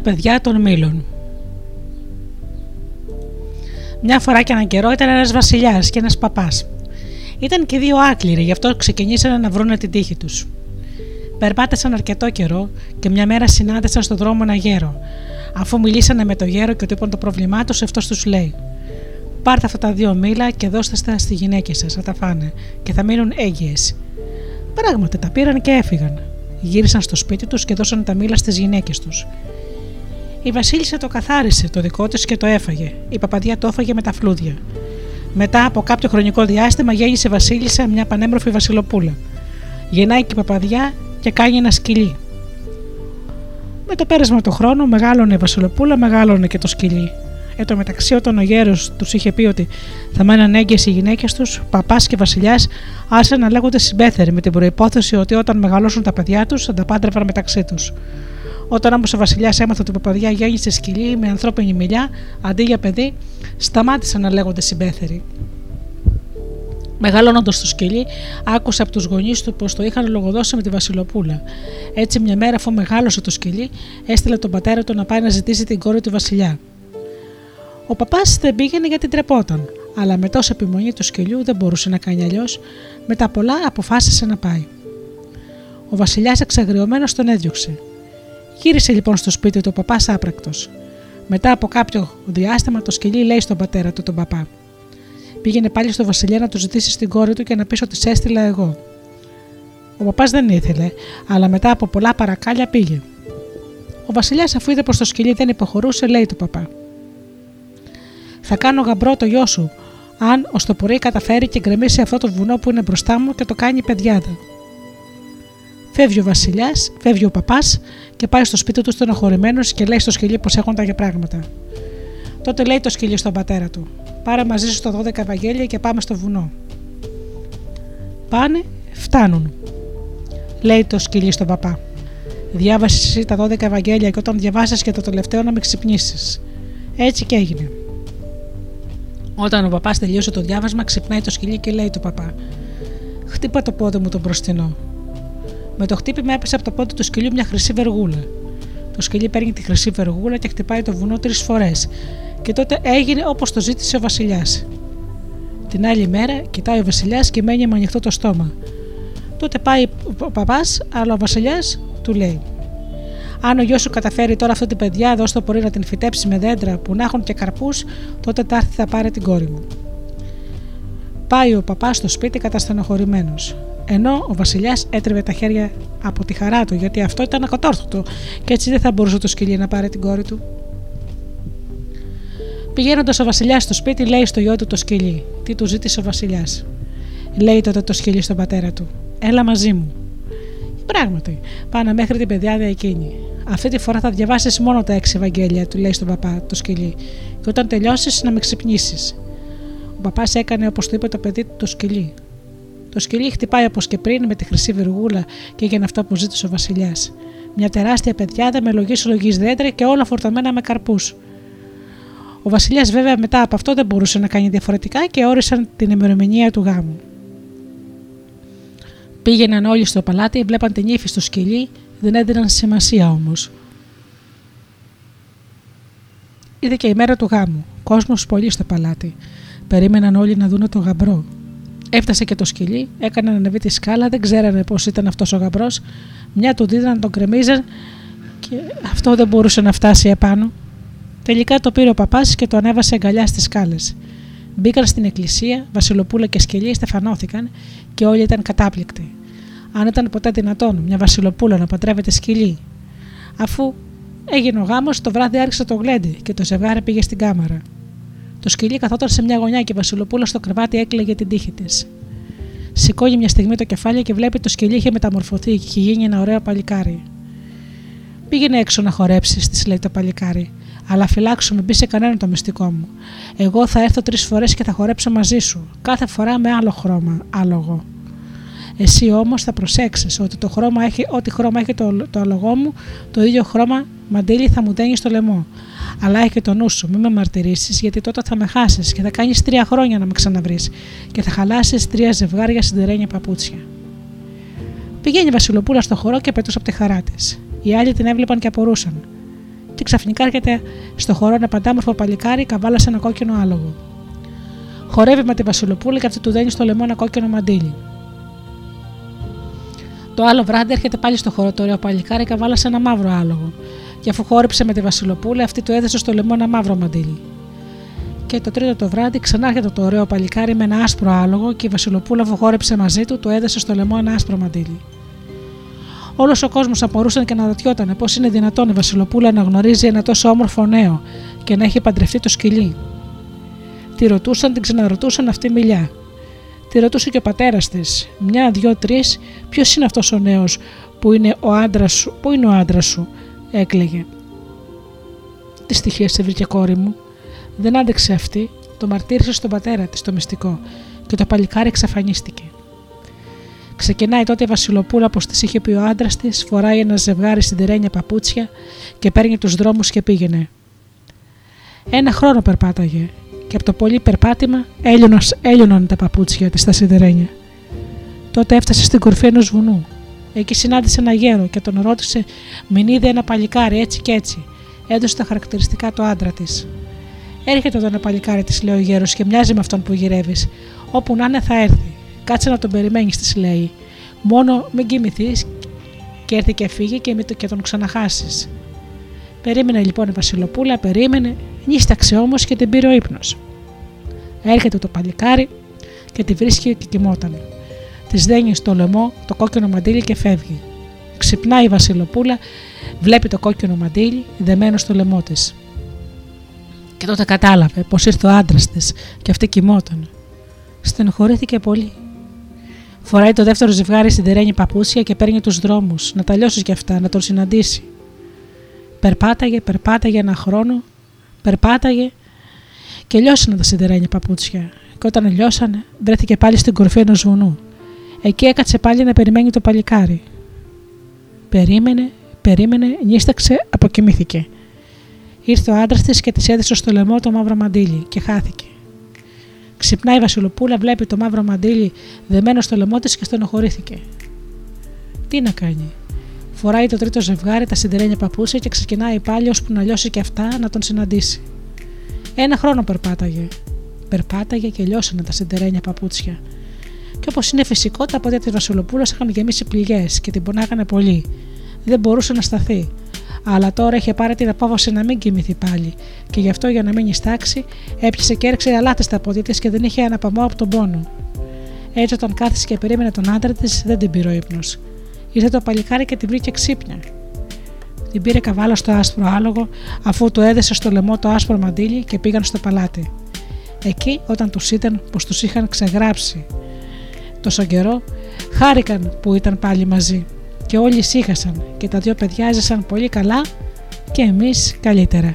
Τα παιδιά των μήλων. Μια φορά και έναν καιρό ήταν ένας βασιλιάς και ένας παπάς. Ήταν και δύο άκληροι, γι' αυτό ξεκινήσαν να βρούνε την τύχη τους. Περπάτησαν αρκετό καιρό και μια μέρα συνάντησαν στον δρόμο ένα γέρο. Αφού μιλήσανε με το γέρο και του είπαν το πρόβλημά τους, αυτός τους λέει: Πάρτε αυτά τα δύο μήλα και δώστε τα στη γυναίκη σας να τα φάνε και θα μείνουν έγκυες. Πράγματι τα πήραν και έφυγαν. Γύρισαν στο σπίτι τους και δώσαν τα μήλα στις γυναίκες τους. Η Βασίλισσα το καθάρισε το δικό της και το έφαγε. Η παπαδιά το έφαγε με τα φλούδια. Μετά από κάποιο χρονικό διάστημα γέννησε Βασίλισσα μια πανέμορφη Βασιλοπούλα. Γεννάει και η παπαδιά και κάνει ένα σκυλί. Με το πέρασμα του χρόνου μεγάλωνε η Βασιλοπούλα, μεγάλωνε και το σκυλί. Εν τω μεταξύ, όταν ο γέρος τους είχε πει ότι θα μέναν έγκυε οι γυναίκες τους, παπάς και βασιλιάς άρχισαν να λέγονται συμπέθεροι με την προπόθεση ότι όταν μεγαλώσουν τα παιδιά τους θα τα πάντρευαν μεταξύ τους. Όταν όμω ο Βασιλιάς έμαθε ότι η παπαδιά γέννησε σκυλί με ανθρώπινη μιλιά αντί για παιδί, σταμάτησαν να λέγονται συμπέθεροι. Μεγαλώνοντας το σκυλί, άκουσε από τους γονείς του πως το είχαν λογοδώσει με τη Βασιλοπούλα. Έτσι, μια μέρα, αφού μεγάλωσε το σκυλί, έστειλε τον πατέρα του να πάει να ζητήσει την κόρη του Βασιλιά. Ο παπάς δεν πήγαινε γιατί τρεπόταν, αλλά με τόση επιμονή του σκυλιού δεν μπορούσε να κάνει αλλιώς, μετά πολλά αποφάσισε να πάει. Ο Βασιλιάς εξαγριωμένος τον έδιωξε. Γύρισε λοιπόν στο σπίτι του ο παπάς άπρακτος. Μετά από κάποιο διάστημα το σκυλί λέει στον πατέρα του τον παπά. Πήγαινε πάλι στο Βασιλιά να του ζητήσεις την κόρη του και να πεις ότι σε έστειλα εγώ. Ο παπάς δεν ήθελε, αλλά μετά από πολλά παρακάλια πήγε. Ο Βασιλιάς, αφού είδε πως το σκυλί δεν υποχωρούσε, λέει του παπά: Θα κάνω γαμπρό το γιο σου, αν ως το πρωί καταφέρει και γκρεμίσει αυτό το βουνό που είναι μπροστά μου και το κάνει παιδιάδα. Φεύγει ο Βασιλιάς, φεύγει ο παπάς και πάει στο σπίτι του στενοχωρημένος και λέει στο σκυλί πώ έχουν τα για πράγματα. Τότε λέει το σκυλί στον πατέρα του: Πάρε μαζί σου τα 12 Ευαγγέλια και πάμε στο βουνό. Πάνε, φτάνουν. Λέει το σκυλί στον παπά. Διάβασες εσύ τα 12 Ευαγγέλια και όταν διαβάσει και το τελευταίο να με ξυπνήσεις. Έτσι και έγινε. Όταν ο παπάς τελείωσε το διάβασμα, ξυπνάει το σκυλί και λέει του παπά: Χτύπα το πόδι μου τον μπροστινό. Με το χτύπημα έπεσε από το πόδι του σκυλιού μια χρυσή βεργούλα. Το σκυλί παίρνει τη χρυσή βεργούλα και χτυπάει το βουνό τρεις φορές, και τότε έγινε όπως το ζήτησε ο Βασιλιάς. Την άλλη μέρα κοιτάει ο Βασιλιάς και μένει με ανοιχτό το στόμα. Τότε πάει ο παπάς, αλλά ο Βασιλιάς του λέει: Αν ο γιος σου καταφέρει τώρα αυτή την παιδιά εδώ στο πορεί να την φυτέψει με δέντρα που να έχουν και καρπούς, τότε τα θα πάρει την κόρη μου. Πάει ο παπάς στο σπίτι καταστενοχωρημένος. Ενώ ο Βασιλιάς έτρεβε τα χέρια από τη χαρά του, γιατί αυτό ήταν ακατόρθωτο και έτσι δεν θα μπορούσε το σκυλί να πάρει την κόρη του. Πηγαίνοντας ο Βασιλιάς στο σπίτι, λέει στο γιο του το σκυλί. Τι του ζήτησε ο Βασιλιάς; Λέει τότε το σκυλί στον πατέρα του. Έλα μαζί μου. Πράγματι, πάνε μέχρι την παιδιάδα εκείνη. Αυτή τη φορά θα διαβάσεις μόνο τα έξι Ευαγγέλια, του λέει στον παπά το σκυλί. Και όταν τελειώσεις, να με ξυπνήσεις. Ο παπάς έκανε όπω του είπε το παιδί του το σκυλί. Το σκυλί χτυπάει όπως και πριν με τη χρυσή βεργούλα και έγινε αυτό που ζήτησε ο Βασιλιάς. Μια τεράστια παιδιάδα με λογής συλλογή δέντρα και όλα φορτωμένα με καρπούς. Ο Βασιλιάς, βέβαια, μετά από αυτό δεν μπορούσε να κάνει διαφορετικά και όρισαν την ημερομηνία του γάμου. Πήγαιναν όλοι στο παλάτι, βλέπαν την ύφη στο σκυλί, δεν έδιναν σημασία όμως. Είδε και η μέρα του γάμου. Κόσμος πολύ στο παλάτι. Περίμεναν όλοι να δουν τον γαμπρό. Έφτασε και το σκυλί, έκανε να ανεβεί τη σκάλα, δεν ξέρανε πώς ήταν αυτός ο γαμπρός. Μια του δίδαν, τον κρεμίζαν και αυτό δεν μπορούσε να φτάσει επάνω. Τελικά το πήρε ο παπάς και το ανέβασε αγκαλιά στις σκάλες. Μπήκαν στην εκκλησία, Βασιλοπούλα και σκυλί στεφανώθηκαν και όλοι ήταν κατάπληκτοι. Αν ήταν ποτέ δυνατόν μια Βασιλοπούλα να παντρεύεται σκυλί. Αφού έγινε ο γάμος, το βράδυ άρχισε το γλέντι και το ζευγάρι πήγε στην κάμαρα. Το σκυλί καθόταν σε μια γωνιά και η Βασιλοπούλα στο κρεβάτι έκλαιγε την τύχη της. Σηκώνει μια στιγμή το κεφάλι και βλέπει το σκυλί είχε μεταμορφωθεί και είχε γίνει ένα ωραίο παλικάρι. Πήγαινε έξω να χορέψεις, της λέει το παλικάρι. Αλλά φυλάξου, μην μπει σε κανένα το μυστικό μου. Εγώ θα έρθω τρεις φορές και θα χορέψω μαζί σου. Κάθε φορά με άλλο χρώμα, άλογο. Εσύ όμως θα προσέξεις ότι το χρώμα έχει, ό,τι χρώμα έχει το, το άλογό μου, το ίδιο χρώμα μαντίλι θα μου δένει στο λαιμό. Αλλά έχει το νου σου, μην με μαρτυρήσεις, γιατί τότε θα με χάσεις και θα κάνεις τρία χρόνια να με ξαναβρεις και θα χαλάσεις τρία ζευγάρια σιδερένια παπούτσια. Πηγαίνει η Βασιλοπούλα στο χώρο και πετούσε από τη χαρά της. Οι άλλοι την έβλεπαν και απορούσαν και ξαφνικά έρχεται στο χώρο ένα παντάμορφο παλικάρι καβάλα σε ένα κόκκινο άλογο. Χορεύει με τη Βασιλοπούλη και αυτή του δένει στο λαιμό ένα κόκκινο μαντίλι. Το άλλο βράδυ έρχεται πάλι στο χώρο το ωραίο παλικάρι καβάλα σε ένα μαύρο άλογο. Και αφού χόρεψε με τη Βασιλοπούλη, αυτή του έδεσε στο λαιμό ένα μαύρο μαντίλι. Και το τρίτο το βράδυ ξανά έρχεται το ωραίο παλικάρι με ένα άσπρο άλογο και η Βασιλοπούλα αφού χόρεψε μαζί του, του έδεσε στο λαιμό ένα άσπρο μαντίλι. Όλος ο κόσμος απορούσαν και αναρωτιόταν πώς είναι δυνατόν η Βασιλοπούλα να γνωρίζει ένα τόσο όμορφο νέο και να έχει παντρευτεί το σκυλί. Τη ρωτούσαν, την ξαναρωτούσαν αυτή μιλιά. Τη ρωτούσε και ο πατέρας της, μια, δυο, τρεις, ποιος είναι αυτός ο νέος που είναι ο άντρας σου, πού είναι ο άντρας σου, έκλαιγε. Τι στοιχεία σε βρήκε κόρη μου; Δεν άντεξε αυτή, το μαρτύρησε στον πατέρα της το μυστικό και το παλικάρι εξαφανίστηκε. Ξεκινάει τότε η Βασιλοπούλα, όπως της είχε πει ο άντρας της, φοράει ένα ζευγάρι σιδερένια παπούτσια και παίρνει τους δρόμους και πήγαινε. Ένα χρόνο περπάταγε και από το πολύ περπάτημα έλειωναν τα παπούτσια της στα σιδερένια. Τότε έφτασε στην κορφή ενός βουνού. Εκεί συνάντησε ένα γέρο και τον ρώτησε: Μην είδε ένα παλικάρι έτσι και έτσι; Έδωσε τα χαρακτηριστικά του άντρα της. Έρχεται εδώ ένα παλικάρι, της λέει ο γέρος, και μοιάζει με αυτόν που γυρεύεις. Όπου να είναι θα έρθει. Κάτσε να τον περιμένεις, της λέει. Μόνο μην κοιμηθείς και έρθει και φύγει και, και τον ξαναχάσεις. Περίμενε λοιπόν η Βασιλοπούλα, περίμενε, νύσταξε όμως και την πήρε ο ύπνος. Έρχεται το παλικάρι και τη βρίσκει και κοιμόταν. Της δένει στο λαιμό το κόκκινο μαντίλι και φεύγει. Ξυπνάει η Βασιλοπούλα, βλέπει το κόκκινο μαντίλι δεμένο στο λαιμό της. Και τότε κατάλαβε πως ήρθε ο άντρας της και αυτή κοιμόταν. Στενοχωρήθηκε πολύ. Φοράει το δεύτερο ζευγάρι σιδερένη παπούσια και παίρνει τους δρόμους, να τα λιώσεις κι αυτά, να τον συναντήσει. Περπάταγε, περπάταγε ένα χρόνο, περπάταγε και λιώσανε τα σιδερένια παπούτσια. Και όταν λιώσανε, βρέθηκε πάλι στην κορφή ενός βουνού. Εκεί έκατσε πάλι να περιμένει το παλικάρι. Περίμενε, περίμενε, νύσταξε, αποκοιμήθηκε. Ήρθε ο άντρας της και της έδεσε στο λαιμό το μαύρο μαντίλι και χάθηκε. Ξυπνάει η Βασιλοπούλα, βλέπει το μαύρο μαντίλι δεμένο στο λαιμό της και στενοχωρήθηκε. Τι να κάνει; Φοράει το τρίτο ζευγάρι τα σιδερένια παπούσια και ξεκινάει πάλι ώσπου να λιώσει και αυτά να τον συναντήσει. Ένα χρόνο περπάταγε. Περπάταγε και λιώσανε τα σιδερένια παπούτσια. Και όπως είναι φυσικό, τα πόδια της Βασιλοπούλας είχαν γεμίσει πληγές και την πονάγανε πολύ. Δεν μπορούσε να σταθεί. Αλλά τώρα είχε πάρει την απόφαση να μην κοιμηθεί πάλι, και γι' αυτό για να μείνει στάξη έπιασε και έριξε αλάτι στα πόδια της και δεν είχε αναπαμό από τον πόνο. Έτσι, όταν κάθισε και περίμενε τον άντρα της, δεν την πήρε ο ύπνος. Ήρθε το παλικάρι και την βρήκε ξύπνια. Την πήρε καβάλα στο άσπρο άλογο, αφού του έδεσε στο λαιμό το άσπρο μαντίλι και πήγαν στο παλάτι. Εκεί, όταν τους ήταν πως τους είχαν ξεγράψει τόσο καιρό, χάρηκαν που ήταν πάλι μαζί και όλοι ησύχασαν και τα δύο παιδιά έζησαν πολύ καλά και εμείς καλύτερα.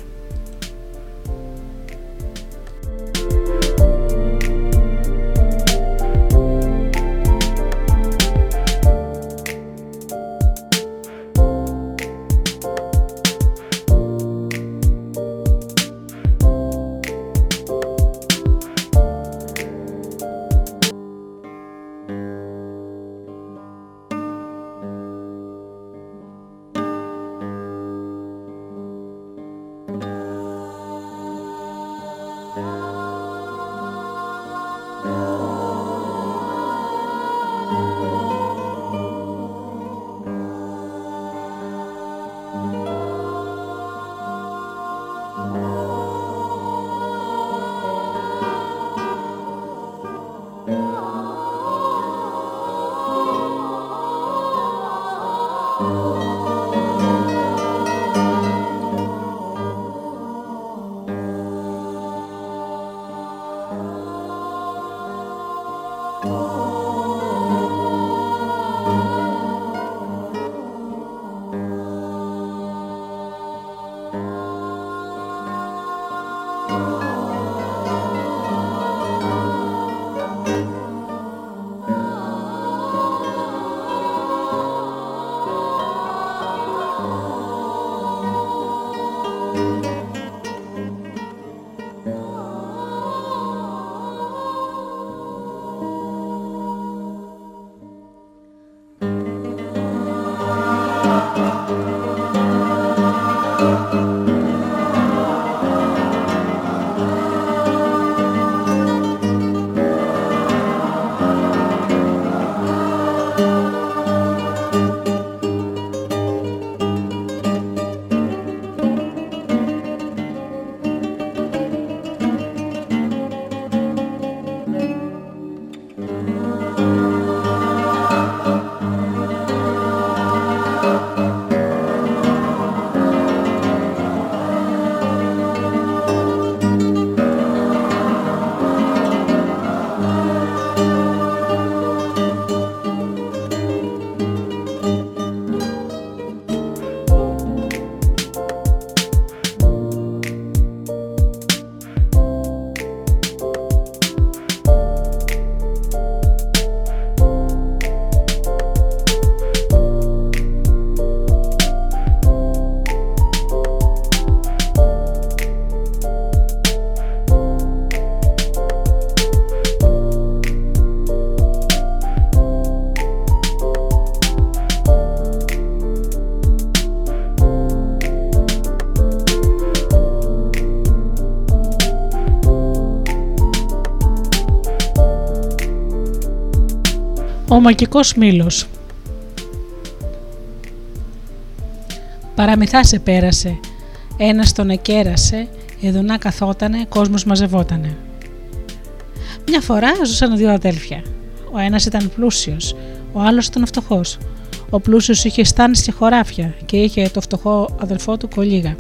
Μαγικός μήλος Παραμυθά σε πέρασε, ένας τον εκέρασε, να καθότανε, κόσμος μαζευότανε. Μια φορά ζούσαν δύο αδέλφια. Ο ένας ήταν πλούσιος, ο άλλος ήταν φτωχός. Ο πλούσιος είχε στάνεις και χωράφια και είχε το φτωχό αδελφό του κολίγα.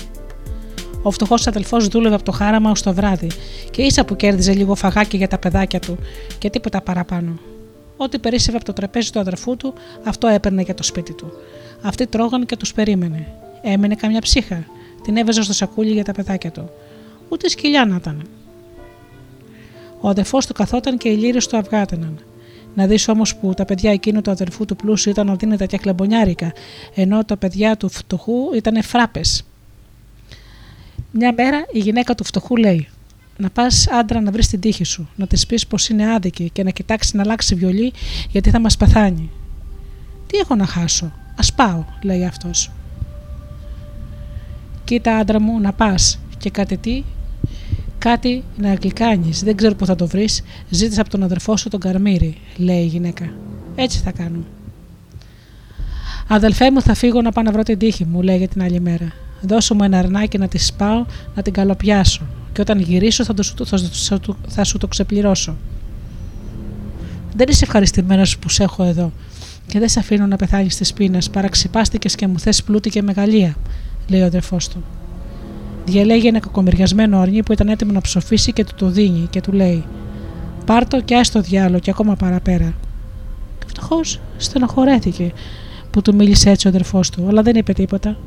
Ο φτωχός αδελφός δούλευε από το χάραμα ως το βράδυ και ίσα που κέρδιζε λίγο φαγάκι για τα παιδάκια του και τίποτα παραπάνω. Ό,τι περίσσευε από το τραπέζι του αδερφού του, αυτό έπαιρνε για το σπίτι του. Αυτοί τρώγαν και τους περίμενε. Έμενε καμιά ψύχα. Την έβαζε στο σακούλι για τα παιδάκια του. Ούτε σκυλιά να ήταν. Ο αδερφός του καθόταν και οι λύρες του αυγάτεναν. Να δεις όμως που τα παιδιά εκείνου του αδερφού του πλούσιου ήταν αδύνατα και κλεμπονιάρικα, ενώ τα παιδιά του φτωχού ήταν φράπες. Μια μέρα η γυναίκα του φτωχού λέει: να πας άντρα να βρεις την τύχη σου, να της πεις πως είναι άδικη και να κοιτάξει να αλλάξει βιολί γιατί θα μας πεθάνει. Τι έχω να χάσω, ας πάω, λέει αυτός. Κοίτα άντρα μου να πας και κάτι τι, κάτι να γλυκάνεις, δεν ξέρω πού θα το βρεις, ζήτησε από τον αδερφό σου τον καρμύρι, λέει η γυναίκα. Έτσι θα κάνω. Αδελφέ μου, θα φύγω να πάω να βρω την τύχη μου, λέει για την άλλη μέρα. Δώσω μου ένα αρνάκι να της σπάω, να την καλοπιάσω. Και όταν γυρίσω θα, το, θα, θα, θα σου το ξεπληρώσω. Δεν είσαι ευχαριστημένος που σε έχω εδώ και δεν σε αφήνω να πεθάνεις τη πείνα. Παραξυπάστηκες και μου θες πλούτη και μεγαλεία, λέει ο αδερφός του. Διαλέγει ένα κακομεριασμένο αρνί που ήταν έτοιμο να ψοφήσει και του το δίνει και του λέει: Πάρτο και άστο διάλογο και ακόμα παραπέρα. Και φτωχό στενοχωρέθηκε που του μίλησε έτσι ο αδερφός του, αλλά δεν είπε τίποτα.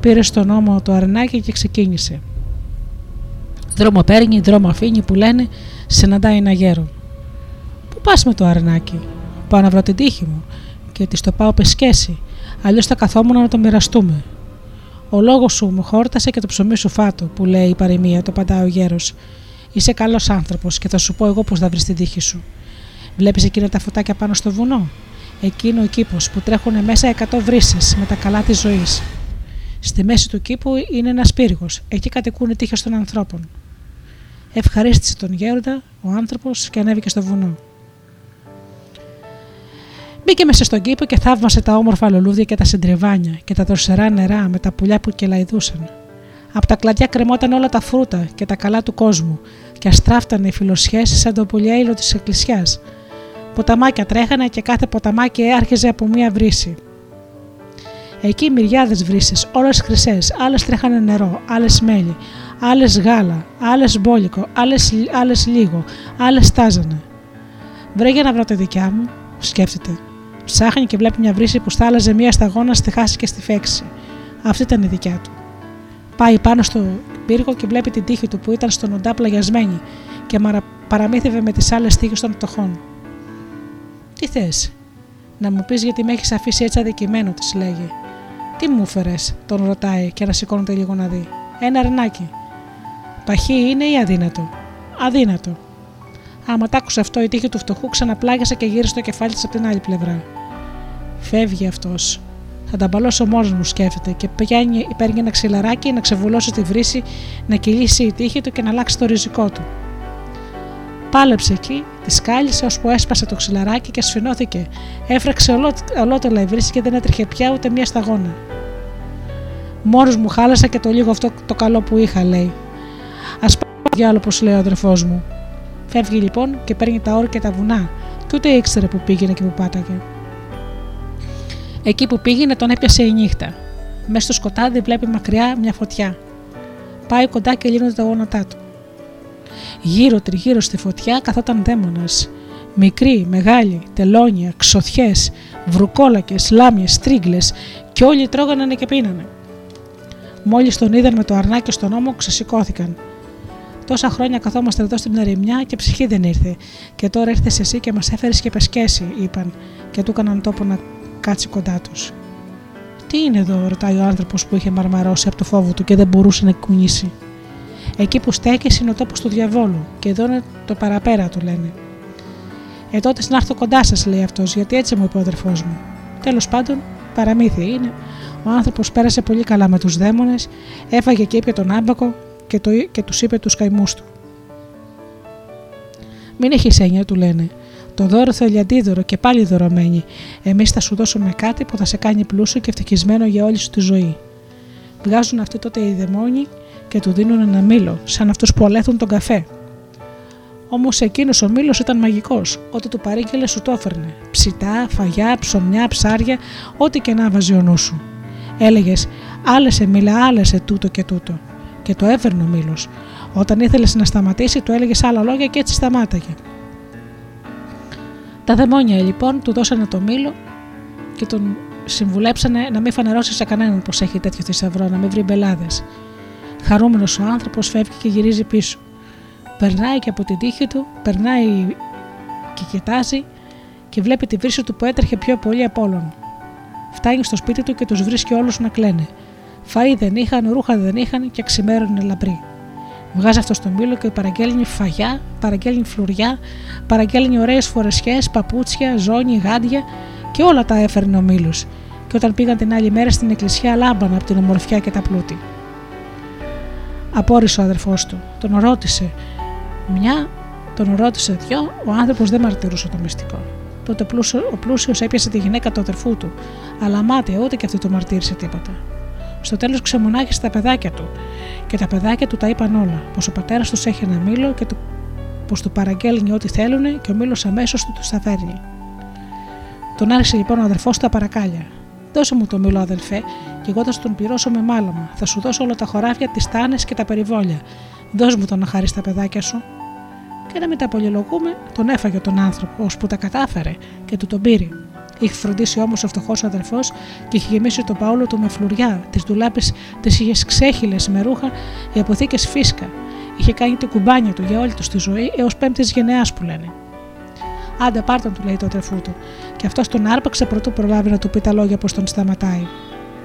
Πήρε στον ώμο το αρνάκι και ξεκίνησε. Δρόμο παίρνει, δρόμο αφήνει που λένε, συναντάει ένα γέρο. Πού πας με το αρνάκι, Πάω να βρω την τύχη μου και της το πάω πεσκέσει, αλλιώς θα καθόμουν να το μοιραστούμε. Ο λόγος σου μου χόρτασε και το ψωμί σου φάτο, που λέει η παροιμία, το παντά ο γέρος. Είσαι καλός άνθρωπος και θα σου πω εγώ πώς θα βρεις την τύχη σου. Βλέπεις εκείνα τα φωτάκια πάνω στο βουνό; Εκείνο ο κήπος που τρέχουν μέσα εκατό βρύσες με τα καλά της ζωής. Στη μέση του κήπου είναι ένας πύργος. Εκεί κατοικούν οι τύχες των ανθρώπων. Ευχαρίστησε τον γέροντα ο άνθρωπος και ανέβηκε στο βουνό. Μπήκε μέσα στον κήπο και θαύμασε τα όμορφα λουλούδια και τα συντριβάνια και τα δροσερά νερά με τα πουλιά που κελαϊδούσαν. Από τα κλαδιά κρεμόταν όλα τα φρούτα και τα καλά του κόσμου και αστράφτανε οι φιλοσιέ σαν το πουλιαίλο της εκκλησιάς. Ποταμάκια τρέχανε και κάθε ποταμάκι άρχιζε από μία βρύση. Εκεί μυριάδες βρύσει, όλες χρυσές, άλλες τρέχανε νερό, άλλες μέλι, άλλες γάλα, άλλες μπόλικο, άλλες λίγο, άλλες τάζανε. Βρέ για να βρω τη δικιά μου, σκέφτεται. Ψάχνει και βλέπει μια βρύση που στάλαζε μία σταγόνα στη χάση και στη φέξη. Αυτή ήταν η δικιά του. Πάει πάνω στο πύργο και βλέπει την τύχη του που ήταν στον οντά πλαγιασμένη και παραμύθευε με τις άλλες τύχες των πτωχών. Τι θες, να μου πεις γιατί με έχεις αφήσει έτσι αδικημένο, της λέγει. Τι μου έφερε, τον ρωτάει και ανασηκώνεται λίγο να δει. Ένα αρνάκι. Παχύ είναι ή αδύνατο; Αδύνατο. Άμα τ' άκουσε αυτό, η τύχη του φτωχού ξαναπλάγιασε και γύρισε το κεφάλι της από την άλλη πλευρά. Φεύγει αυτός. Θα τα μπαλώσω μόνος μου, σκέφτεται και πιάνει, παίρνει ένα ξυλαράκι να ξεβουλώσει τη βρύση, να κυλήσει η τύχη του και να αλλάξει το ριζικό του. Πάλεψε εκεί, τη σκάλισε ώσπου έσπασε το ξυλαράκι και σφινώθηκε. Έφραξε ολό, ολότελα η βρύση και δεν έτρεχε πια ούτε μία σταγόνα. Μόνος μου χάλασα και το λίγο αυτό το καλό που είχα, λέει. Α πάω διάλογο, όπως λέει ο αδερφός μου. Φεύγει λοιπόν και παίρνει τα όρια και τα βουνά, και ούτε ήξερε που πήγαινε και που πάταγε. Εκεί που πήγαινε τον έπιασε η νύχτα. Μέσα στο σκοτάδι βλέπει μακριά μια φωτιά. Πάει κοντά και λύνονται τα γόνατά του. Γύρω τριγύρω στη φωτιά καθόταν δαίμονας. Μικροί, μεγάλοι, τελώνια, ξοθιέ, βρουκόλακες, λάμιες, τρίγκλε και όλοι τρώγαναν και πίνανε. Μόλις τον είδαν με το αρνάκι στον ώμο, ξεσηκώθηκαν. Τόσα χρόνια καθόμαστε εδώ στην ερημιά και ψυχή δεν ήρθε. Και τώρα ήρθες εσύ και μας έφερες και πεσκέσει, είπαν, και του έκαναν τόπο να κάτσει κοντά τους. Τι είναι εδώ, ρωτάει ο άνθρωπος που είχε μαρμαρώσει από το φόβο του και δεν μπορούσε να κουνήσει. Εκεί που στέκει είναι ο τόπος του διαβόλου, και εδώ είναι το παραπέρα, του λένε. Ε, τότε να έρθω κοντά σας, λέει αυτός, γιατί έτσι μου είπε ο αδερφό μου. Τέλος πάντων, παραμύθι είναι. Ο άνθρωπος πέρασε πολύ καλά με τους δαίμονες, έφαγε και είπε τον άμπακο και, το, και τους είπε τους καημούς του. Μην έχεις έννοια, του λένε. Το δώρο θέλει αντίδωρο και πάλι δωρωμένη. Εμείς θα σου δώσουμε κάτι που θα σε κάνει πλούσιο και ευτυχισμένο για όλη σου τη ζωή. Βγάζουν αυτοί τότε οι δαιμόνοι και του δίνουν ένα μήλο, σαν αυτούς που αλέθουν τον καφέ. Όμως εκείνος ο μήλος ήταν μαγικός. Ό,τι του παρήγγελε σου το έφερνε. Ψητά, φαγιά, ψωμιά, ψάρια, ό,τι και να βάζει ο νους σου. Έλεγες, άλεσε μήλα, άλεσε τούτο και τούτο. Και το έφερνε ο μήλος. Όταν ήθελες να σταματήσει, του έλεγες άλλα λόγια και έτσι σταμάταγε. Τα δαιμόνια λοιπόν του δώσανε το μήλο και τον συμβουλέψανε να μην φανερώσει σε κανέναν πως έχει τέτοιο θησαυρό, να μην βρει μπελάδες. Χαρούμενος ο άνθρωπος φεύγει και γυρίζει πίσω. Περνάει και από την τύχη του, περνάει και κοιτάζει και βλέπει τη βρύση του που έτρεχε πιο πολύ από όλων. Φτάνει στο σπίτι του και τους βρίσκει όλους να κλαίνε. Φαΐ δεν είχαν, ρούχα δεν είχαν και ξημέρωνε λαμπροί. Βγάζει αυτό στο μήλο και παραγγέλνει φαγιά, παραγγέλνει φλουριά, παραγγέλνει ωραίες φορεσιές, παπούτσια, ζώνη, γάντια και όλα τα έφερνε ο μήλος. Και όταν πήγαν την άλλη μέρα στην εκκλησιά, λάμπανα από την ομορφιά και τα πλούτη. Απόρρισε ο αδερφός του, τον ρώτησε. Μια, τον ρώτησε δυο, ο άνθρωπος δεν μαρτυρούσε το μυστικό. Τότε ο πλούσιος έπιασε τη γυναίκα του αδερφού του, αλλά μάτια ούτε και αυτή το μαρτύρησε τίποτα. Στο τέλος ξεμονάχησε τα παιδάκια του και τα παιδάκια του τα είπαν όλα. Πως ο πατέρας τους έχει ένα μήλο και πως του παραγγέλνει ό,τι θέλουν και ο μήλος αμέσως του τα φέρνει. Τον άρχισε λοιπόν ο αδερφός στα παρακάλια. Δώσε μου το μήλο, αδελφέ, και εγώ θα σου τον πληρώσω με μάλαμα. Θα σου δώσω όλα τα χωράφια, τις τάνε και τα περιβόλια. Δώσ' μου τον να χαρεί τα παιδάκια σου. Και να μην τα πολυλογούμε, τον έφαγε τον άνθρωπο, ώσπου τα κατάφερε και του τον πήρε. Είχε φροντίσει όμως ο φτωχός αδελφός και είχε γεμίσει τον Παόλο του με φλουριά, τις δουλάπε τις είχες ξέχυλες με ρούχα, οι αποθήκες φίσκα. Είχε κάνει την κουμπάνια του για όλη τους τη ζωή έως πέμπτης γενεάς που λένε. Άντε, πάρτον, του λέει το αδερφού του, και αυτός τον άρπαξε πρωτού προλάβει να του πει τα λόγια πως τον σταματάει.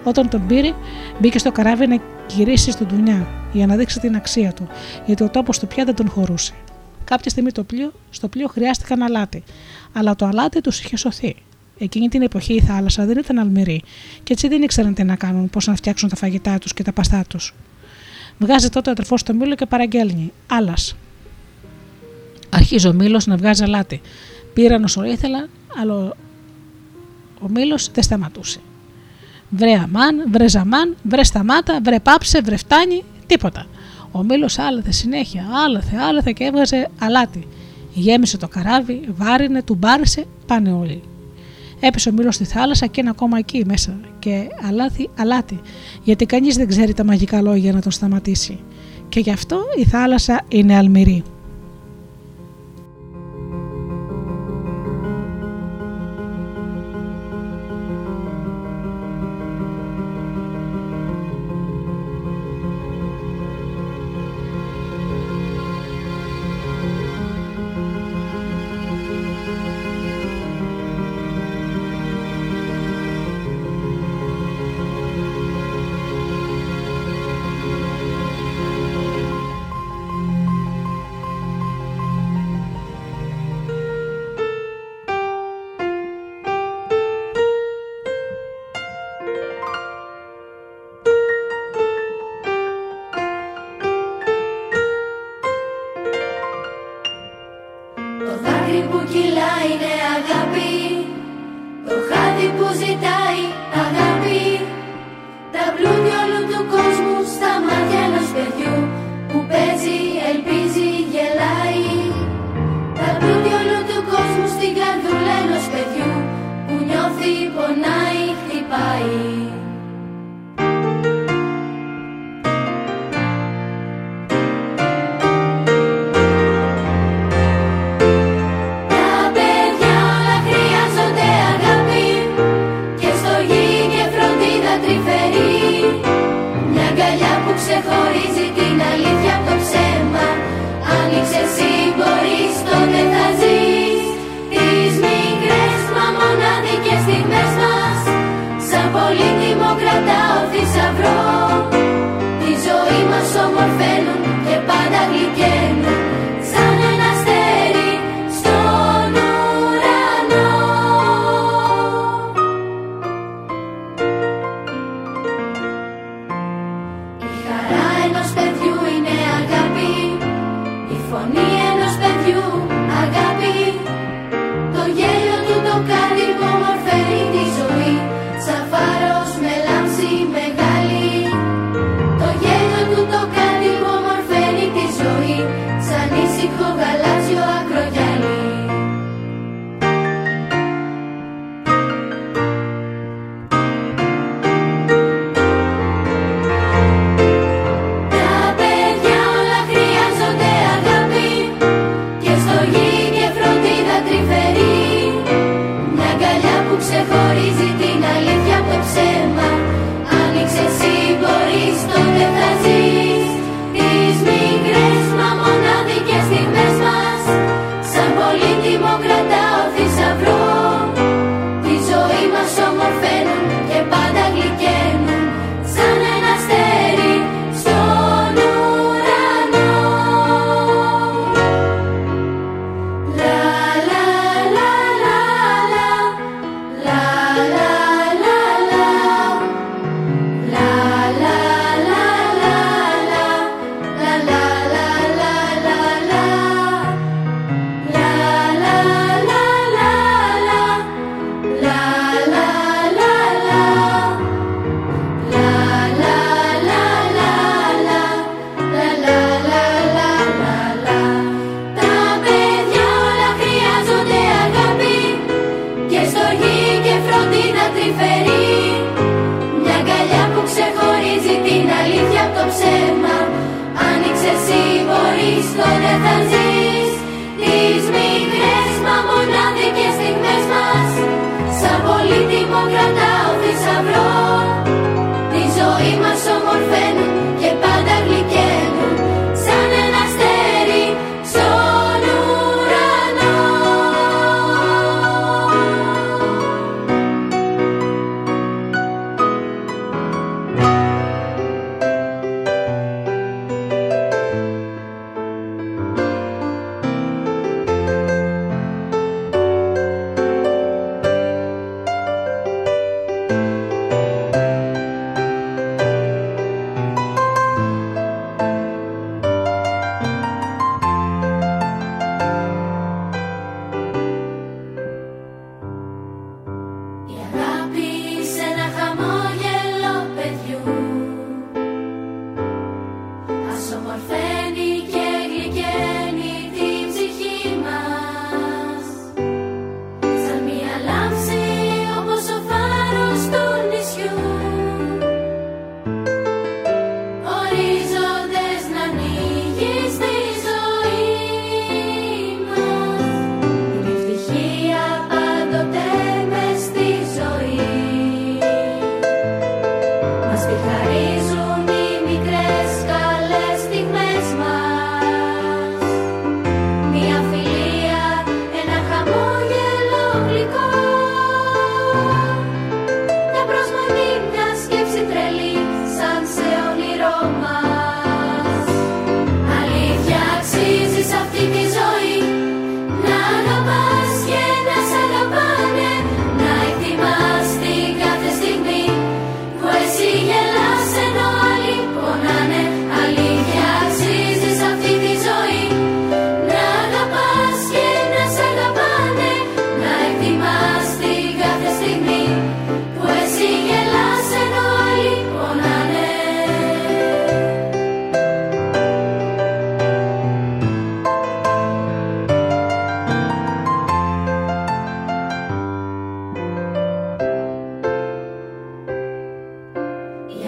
Όταν τον πήρε, μπήκε στο καράβι να γυρίσει στον Τουνιά για να δείξει την αξία του, γιατί ο τόπος του πια δεν τον χωρούσε. Κάποια στιγμή το πλοίο, στο πλοίο χρειάστηκαν αλάτι, αλλά το αλάτι τους είχε σωθεί. Εκείνη την εποχή η θάλασσα δεν ήταν αλμυρή και έτσι δεν ήξεραν τι να κάνουν, πώς να φτιάξουν τα φαγητά τους και τα παστά τους. Βγάζει τότε ο αδερφός στο μήλο και παραγγέλνει. Άλλα. Αρχίζει ο μήλος να βγάζει αλάτι. Πήραν όσο ήθελα, αλλά ο μήλος δεν σταματούσε. Βρε αμάν, βρε ζαμάν, βρε σταμάτα, βρε πάψε, βρε φτάνει, τίποτα. Ο μήλος άλαθε συνέχεια, άλαθε, άλαθε και έβγαζε αλάτι. Γέμισε το καράβι, βάρινε, του μπάρισε, πάνε όλοι. Έπεσε ο μήλος στη θάλασσα και είναι ακόμα εκεί μέσα. Και αλάτι, αλάτι, γιατί κανείς δεν ξέρει τα μαγικά λόγια να τον σταματήσει. Και γι' αυτό η θάλασσα είναι αλμυρή.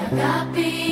Tá Happy.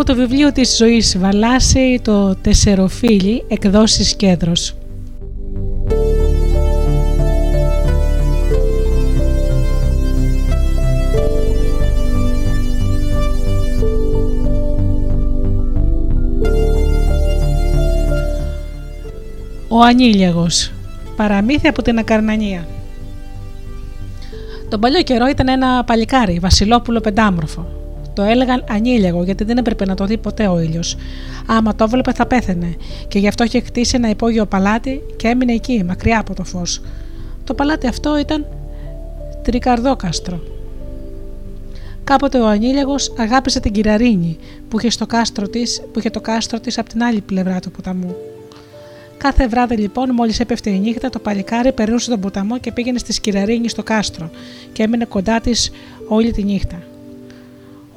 Από το βιβλίο της ζωής Βαλάση το «Τεσσεροφίλι» εκδόσεις Κέντρος. Ο Ανήλιαγος Παραμύθι από την Ακαρνανία Τον παλιό καιρό ήταν ένα παλικάρι, βασιλόπουλο πεντάμορφο. Το έλεγαν ανήλιαγο γιατί δεν έπρεπε να το δει ποτέ ο ήλιος. Άμα το έβλεπε θα πέθαινε και γι' αυτό είχε χτίσει ένα υπόγειο παλάτι και έμεινε εκεί, μακριά από το φως. Το παλάτι αυτό ήταν τρικαρδόκαστρο. Κάποτε ο Ανήλιαγος αγάπησε την Κυραρίνη που είχε, στο κάστρο της, που είχε το κάστρο της από την άλλη πλευρά του ποταμού. Κάθε βράδυ λοιπόν, μόλις έπεφτε η νύχτα, το παλικάρι περνούσε τον ποταμό και πήγαινε στη Σκυραρίνη στο κάστρο και έμεινε κοντά της όλη τη νύχτα.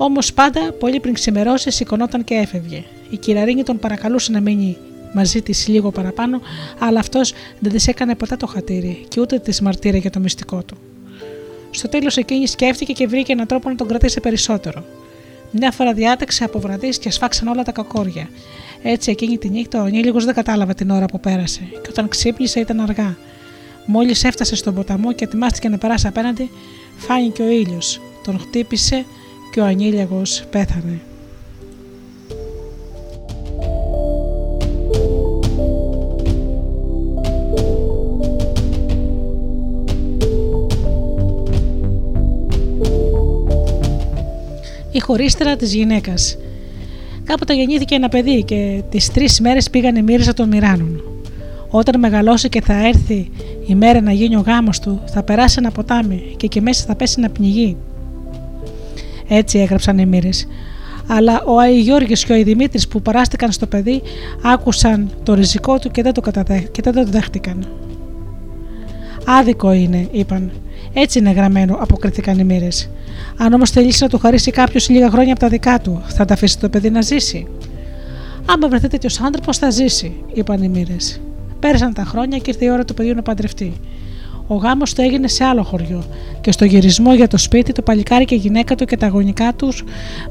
Όμως πάντα, πολύ πριν ξημερώσει, σηκωνόταν και έφευγε. Η Κυραρίνη τον παρακαλούσε να μείνει μαζί της λίγο παραπάνω, αλλά αυτός δεν της έκανε ποτέ το χατήρι και ούτε της μαρτύρε για το μυστικό του. Στο τέλος εκείνη σκέφτηκε και βρήκε έναν τρόπο να τον κρατήσει περισσότερο. Μια φορά διάταξε από βραδύς και σφάξαν όλα τα κακόρια. Έτσι εκείνη τη νύχτα ο Νίλιγο δεν κατάλαβε την ώρα που πέρασε, και όταν ξύπνησε ήταν αργά. Μόλις έφτασε στον ποταμό και ετοιμάστηκε να περάσει απέναντι, φάνηκε ο ήλιος. Τον χτύπησε και ο ανήλιαγος πέθανε. η χωρίστρα της γυναίκας. Κάποτε γεννήθηκε ένα παιδί και τις τρεις μέρες πήγαν οι μοίρε να τον μοιράνουν. Όταν μεγαλώσει και θα έρθει η μέρα να γίνει ο γάμος του, θα περάσει ένα ποτάμι και εκεί μέσα θα πέσει να πνιγεί. Έτσι έγραψαν οι μοίρες. Αλλά ο Άι Γιώργης και ο Άι Δημήτρης που παράστηκαν στο παιδί άκουσαν το ριζικό του και δεν το, καταδέχ... και δεν το δέχτηκαν. Άδικο είναι, είπαν. Έτσι είναι γραμμένο, αποκριθήκαν οι μοίρες. Αν όμως θελήσει να του χαρίσει κάποιος λίγα χρόνια από τα δικά του, θα τα αφήσει το παιδί να ζήσει. Άμα βρεθεί τέτοιος άνθρωπος, θα ζήσει, είπαν οι μοίρες. Πέρασαν τα χρόνια και ήρθε η ώρα του παιδιού να παντρευτεί. Ο γάμος του έγινε σε άλλο χωριό και στο γυρισμό για το σπίτι το παλικάρι και η γυναίκα του και τα γονικά τους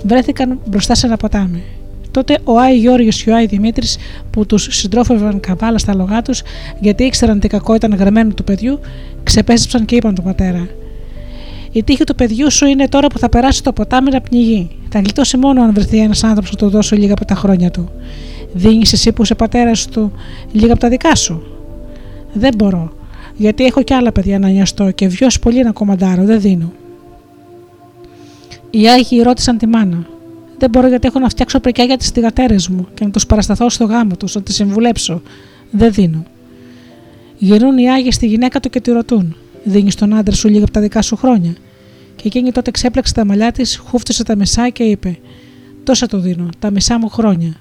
βρέθηκαν μπροστά σε ένα ποτάμι. Τότε ο Άι Γιώργος και ο Άι Δημήτρης, που τους συντρόφευαν καβάλα στα λογά τους, γιατί ήξεραν τι κακό ήταν γραμμένο του παιδιού, ξεπέστρεψαν και είπαν του πατέρα: Η τύχη του παιδιού σου είναι τώρα που θα περάσει το ποτάμι να πνιγεί. Θα γλιτώσει μόνο αν βρεθεί ένας άνθρωπος να του δώσει λίγα από τα χρόνια του. Δίνεις εσύ που είσαι πατέρας του λίγα από τα δικά σου. Δεν μπορώ, γιατί έχω κι άλλα παιδιά να νοιαστώ και βιώσεις πολύ να κομμαντάρω, δεν δίνω. Οι Άγιοι ρώτησαν τη μάνα: δεν μπορώ γιατί έχω να φτιάξω πρικιά για τις θηγατέρε μου και να τους παρασταθώ στο γάμο τους, να τις συμβουλέψω. Δεν δίνω. Γυρνούν οι Άγιοι στη γυναίκα του και τη ρωτούν: Δίνεις τον άντρα σου λίγα από τα δικά σου χρόνια. Και εκείνη τότε ξέπλεξε τα μαλλιά της, χούφτισε τα μισά και είπε: Τόσα το δίνω, τα μισά μου χρόνια.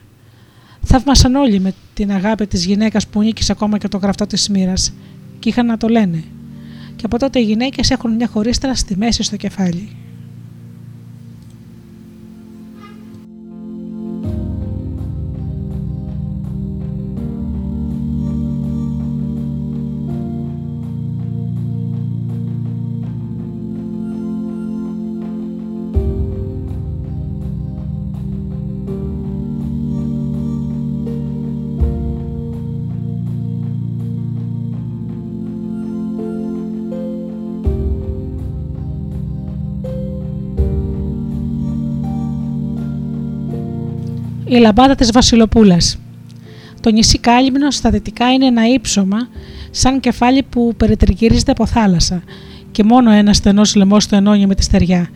Θαύμασαν όλοι με την αγάπη της γυναίκας που νίκησε ακόμα και το γραφτό της μοίρας, και είχαν να το λένε. Και από τότε οι γυναίκες έχουν μια χωρίστρα στη μέση στο κεφάλι. Η λαμπάδα της Βασιλοπούλας. Το νησί Κάλυμνος στα δυτικά είναι ένα ύψωμα σαν κεφάλι που περιτριγυρίζεται από θάλασσα και μόνο ένας στενός λαιμός το ενώνει με τη στεριά.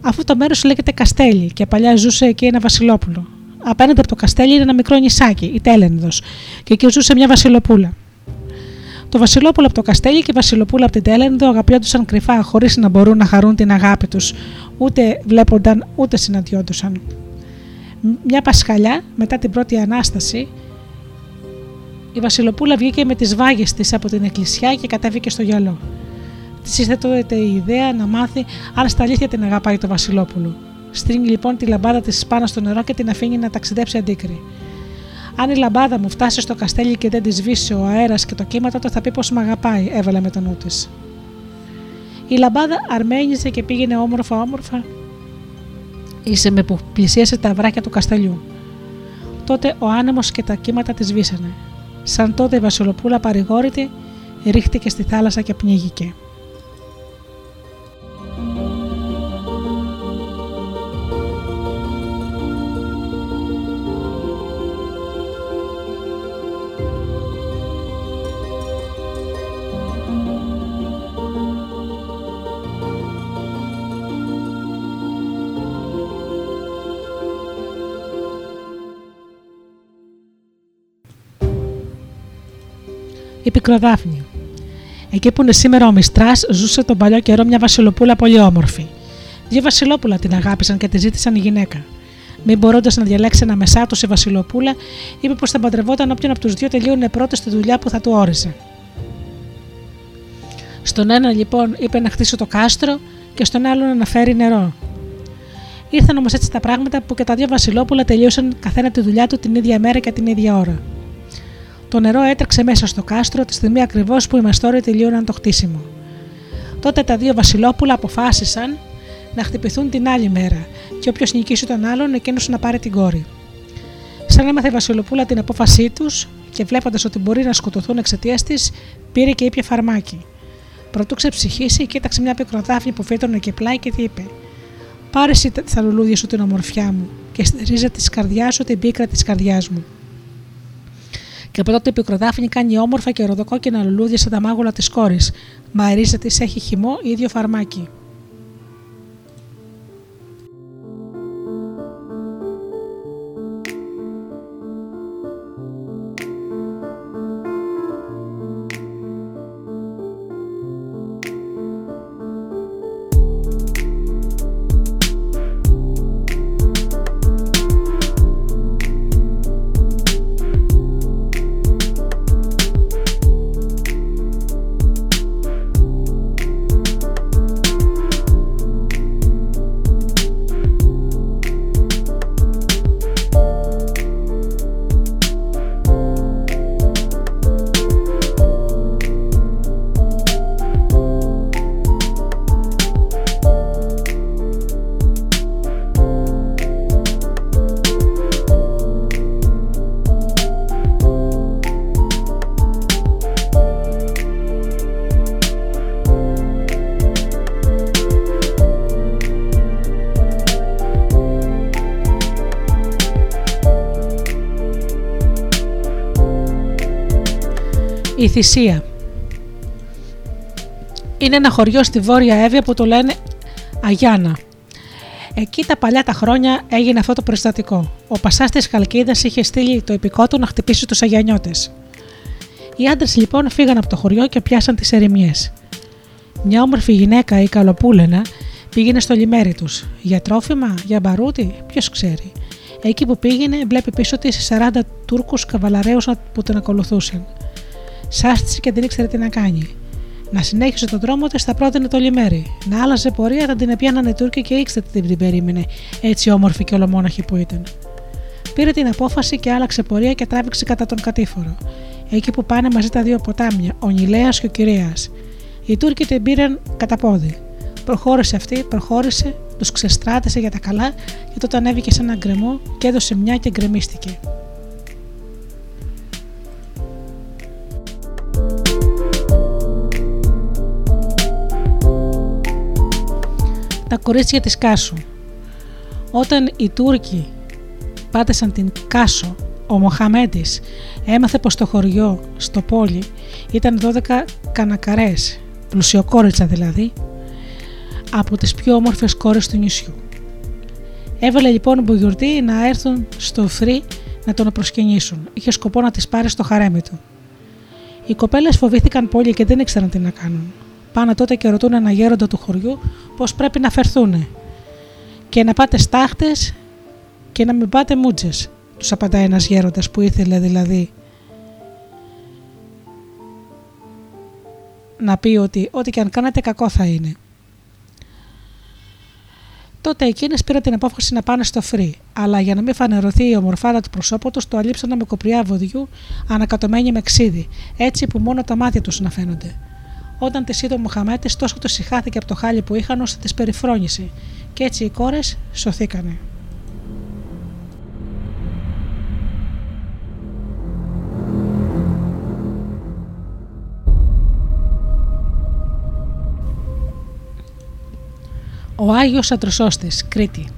Αυτό το μέρος λέγεται Καστέλι και παλιά ζούσε εκεί ένα Βασιλόπουλο. Απέναντι από το Καστέλι είναι ένα μικρό νησάκι, η Τέλενδος, και εκεί ζούσε μια Βασιλοπούλα. Το Βασιλόπουλο από το Καστέλι και η Βασιλοπούλα από την Τέλενδο αγαπιόντουσαν κρυφά, χωρίς να μπορούν να χαρούν την αγάπη τους, ούτε βλέπονταν ούτε συναντιόντουσαν. Μια Πασχαλιά μετά την πρώτη Ανάσταση η Βασιλοπούλα βγήκε με τις βάγες της από την εκκλησιά και κατέβηκε στο γυαλό. Της ήρθε τότε η ιδέα να μάθει αν στα αλήθεια την αγαπάει το Βασιλόπουλο. Στρίνει λοιπόν τη λαμπάδα της πάνω στο νερό και την αφήνει να ταξιδέψει αντίκρι. Αν η λαμπάδα μου φτάσει στο καστέλι και δεν της σβήσει ο αέρας και το κύμα, τότε θα πει πως με αγαπάει, έβαλε με το νου τη. Η λαμπάδα αρμένιζε και πήγαινε όμορφα όμορφα είσαι με που πλησίασε τα βράχια του καστελιού. Τότε ο άνεμος και τα κύματα της βίσανε. Σαν τότε η Βασιλοπούλα παρηγόρητη ρίχτηκε στη θάλασσα και πνίγηκε. Η Πικροδάφνη. Εκεί που είναι σήμερα ο Μιστράς, ζούσε τον παλιό καιρό μια Βασιλοπούλα πολύ όμορφη. Δύο Βασιλόπουλα την αγάπησαν και τη ζήτησαν η γυναίκα. Μην μπορώντας να διαλέξει ένα μεσάτος η Βασιλοπούλα, είπε πως θα παντρευόταν όποιον από τους δύο τελείωνε πρώτος στη δουλειά που θα του όριζε. Στον ένα λοιπόν είπε να χτίσει το κάστρο και στον άλλον να φέρει νερό. Ήρθαν όμως έτσι τα πράγματα που και τα δύο Βασιλόπουλα τελείωσαν καθένα τη δουλειά του την ίδια μέρα και την ίδια ώρα. Το νερό έτρεξε μέσα στο κάστρο τη στιγμή ακριβώς που οι μαστόροι τελείωναν το χτίσιμο. Τότε τα δύο Βασιλόπουλα αποφάσισαν να χτυπηθούν την άλλη μέρα και όποιος νικήσει τον άλλον, εκείνος να πάρει την κόρη. Σαν έμαθε η Βασιλοπούλα την απόφασή τους και βλέποντας ότι μπορεί να σκοτωθούν εξαιτίας της, πήρε και ήπια φαρμάκι. Πρωτού ξεψυχήσει, κοίταξε μια πικροδάφνη που φύτρωνε και πλάι και τι είπε: Πάρε τα λουλούδια σου την ομορφιά μου και στη ρίζα τη καρδιάς σου την πίκρα της καρδιάς μου. Και από τότε η πικροδάφνη κάνει όμορφα και ροδοκόκκινα λουλούδια σαν τα μάγουλα της κόρης, μα η ρίζα της έχει χυμό ίδιο φαρμάκι. Θυσία. Είναι ένα χωριό στη Βόρεια Εύβοια που το λένε Αγιάνα. Εκεί τα παλιά τα χρόνια έγινε αυτό το περιστατικό. Ο πασάς της Χαλκίδας είχε στείλει το υπηκό του να χτυπήσει τους Αγιανιώτες. Οι άντρες λοιπόν φύγαν από το χωριό και πιάσαν τις ερημιές. Μια όμορφη γυναίκα, η Καλοπούλενα, πήγαινε στο λιμέρι τους. Για τρόφιμα, για μπαρούτι, ποιος ξέρει. Εκεί που πήγαινε, βλέπει πίσω της 40 Τούρκους καβαλαρέου που την ακολουθούσαν. Σάστησε και δεν ήξερε τι να κάνει. Να συνέχισε τον δρόμο της θα πρότεινε το λιμέρι. Να άλλαζε πορεία θα την επιάνανε οι Τούρκοι και ήξερε τι την περίμενε, έτσι όμορφη και ολομόναχη που ήταν. Πήρε την απόφαση και άλλαξε πορεία και τράβηξε κατά τον κατήφορο. Εκεί που πάνε μαζί τα δύο ποτάμια, ο Νιλέας και ο Κυρία. Οι Τούρκοι την πήραν κατά πόδι. Προχώρησε αυτή, προχώρησε, τους ξεστράτησε για τα καλά και τότε ανέβηκε σε ένα γκρεμό και έδωσε μια και γκρεμίστηκε. Τα κορίτσια της Κάσου. Όταν οι Τούρκοι πάτησαν την Κάσο, ο Μοχαμέντης έμαθε πως το χωριό, στο πόλι, ήταν 12 κανακαρές, πλουσιοκόριτσα δηλαδή, από τις πιο όμορφες κόρες του νησιού. Έβαλε λοιπόν μπογιουρτή να έρθουν στο φρύ να τον προσκυνήσουν. Είχε σκοπό να τις πάρει στο χαρέμι του. Οι κοπέλες φοβήθηκαν πολύ και δεν ήξεραν τι να κάνουν πάνε τότε και ρωτούν ένα γέροντα του χωριού πώς πρέπει να φερθούν και να πάτε στάχτες και να μην πάτε μούτζες, τους απαντάει ένας γέροντας που ήθελε δηλαδή να πει ότι ό,τι και αν κάνετε κακό θα είναι. Τότε εκείνες πήραν την απόφαση να πάνε στο φρύ, αλλά για να μην φανερωθεί η ομορφάδα του προσώπου τους, το αλείψανε με κοπριά βοδιού ανακατωμένη με ξύδι, έτσι που μόνο τα μάτια τους να φαίνονται. Όταν της είδε ο Μοχαμέτη, τόσο το συχάθηκε από το χάλι που είχαν ώστε τι περιφρόνησε, και έτσι οι κόρες σωθήκανε. Ο Άγιος Αντροσώστης, Κρήτη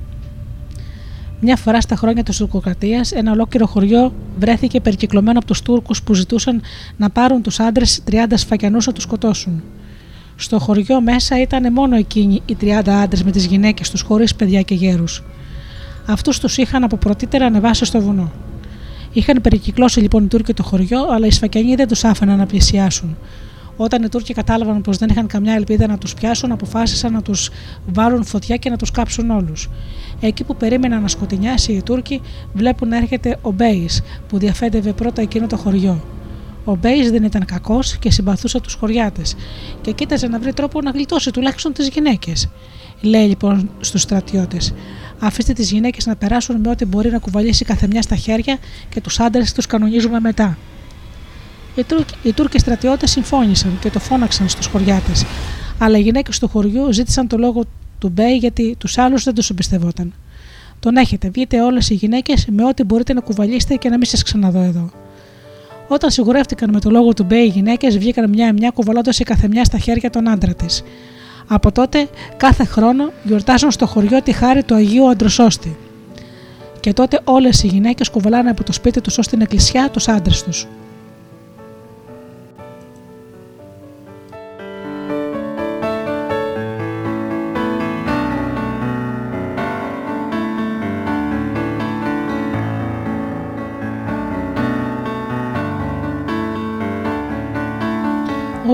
μια φορά στα χρόνια της Τουρκοκρατίας, ένα ολόκληρο χωριό βρέθηκε περικυκλωμένο από τους Τούρκους που ζητούσαν να πάρουν τους άντρες 30 σφακιανούς να τους σκοτώσουν. Στο χωριό μέσα ήταν μόνο εκείνοι οι 30 άντρες με τις γυναίκες τους, χωρίς παιδιά και γέρους. Αυτούς τους είχαν από πρωτήτερα ανεβάσει στο βουνό. Είχαν περικυκλώσει λοιπόν οι Τούρκοι το χωριό, αλλά οι σφακιανοί δεν τους άφηναν να πλησιάσουν. Όταν οι Τούρκοι κατάλαβαν πως δεν είχαν καμιά ελπίδα να τους πιάσουν, αποφάσισαν να τους βάλουν φωτιά και να τους κάψουν όλους. Εκεί που περίμεναν να σκοτεινιάσει οι Τούρκοι, βλέπουν να έρχεται ο Μπέη, που διαφέντευε πρώτα εκείνο το χωριό. Ο Μπέη δεν ήταν κακός και συμπαθούσε τους χωριάτες και κοίταζε να βρει τρόπο να γλιτώσει τουλάχιστον τις γυναίκες. Λέει λοιπόν στους στρατιώτες: Αφήστε τις γυναίκες να περάσουν με ό,τι μπορεί να κουβαλήσει καθεμιά στα χέρια και τους άντρες τους κανονίζουμε μετά. Οι, Τούρκοι, οι Τούρκοι στρατιώτες συμφώνησαν και το φώναξαν στους χωριάτες, αλλά οι γυναίκες του χωριού ζήτησαν το λόγο του Μπέι γιατί τους άλλους δεν τους εμπιστευόταν. Τον έχετε, βγείτε όλες οι γυναίκες με ό,τι μπορείτε να κουβαλήσετε και να μην σας ξαναδώ εδώ. Όταν σιγουρεύτηκαν με το λόγο του Μπέι, οι γυναίκες βγήκαν μια-μια κουβαλώντας η καθεμιά στα χέρια τον άντρα της. Από τότε, κάθε χρόνο γιορτάζουν στο χωριό τη χάρη του Αγίου Αντροσώστη. Και τότε όλες οι γυναίκες κουβαλάνε από το σπίτι τους ως την εκκλησιά τους άντρες τους.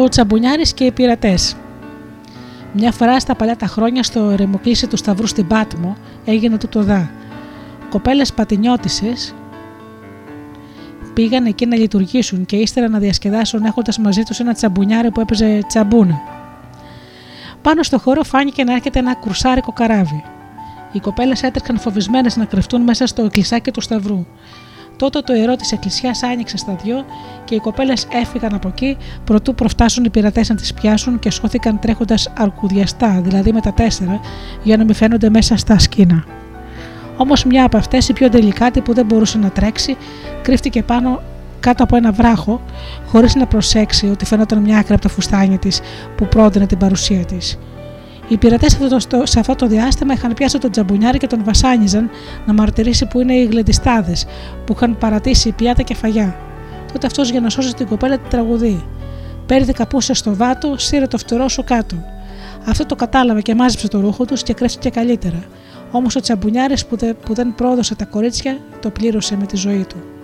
Τσαμπουνιάρης και οι πειρατές. Μια φορά στα παλιά τα χρόνια στο ρεμοκλήσι του Σταυρού στην Πάτμο έγινε τούτο δά. Κοπέλες πατινιώτισες πήγαν εκεί να λειτουργήσουν και ύστερα να διασκεδάσουν έχοντας μαζί τους ένα τσαμπουνιάρι που έπαιζε τσαμπούνα. Πάνω στο χώρο φάνηκε να έρχεται ένα κρουσάρικο καράβι. Οι κοπέλες έτρεξαν φοβισμένες να κρυφτούν μέσα στο κλεισάκι του Σταυρού. Τότε το ιερό της Εκκλησιά άνοιξε στα δυο και οι κοπέλες έφυγαν από εκεί προτού προφτάσουν οι πειρατές να τις πιάσουν και σώθηκαν τρέχοντας αρκουδιαστά, δηλαδή με τα τέσσερα, για να μην φαίνονται μέσα στα σκήνα. Όμως μια από αυτές, η πιο τελικάτη που δεν μπορούσε να τρέξει, κρύφτηκε πάνω κάτω από ένα βράχο, χωρίς να προσέξει ότι φαίνονταν μια άκρη από τα φουστάνια της που πρόδινε την παρουσία της. Οι πειρατές σε αυτό το διάστημα είχαν πιάσει τον τζαμπουνιάρη και τον βασάνιζαν να μαρτυρήσει που είναι οι γλεντιστάδες που είχαν παρατήσει πιάτα και φαγιά. Τότε αυτός για να σώσει την κοπέλα την τραγουδί. Πέρδε καπούσε στο βάτο, σύρε το φτερό σου κάτω. Αυτό το κατάλαβε και μάζεψε το ρούχο τους και κρέφτηκε καλύτερα. Όμως ο τσαμπουνιάρη που, που δεν πρόδωσε τα κορίτσια το πλήρωσε με τη ζωή του.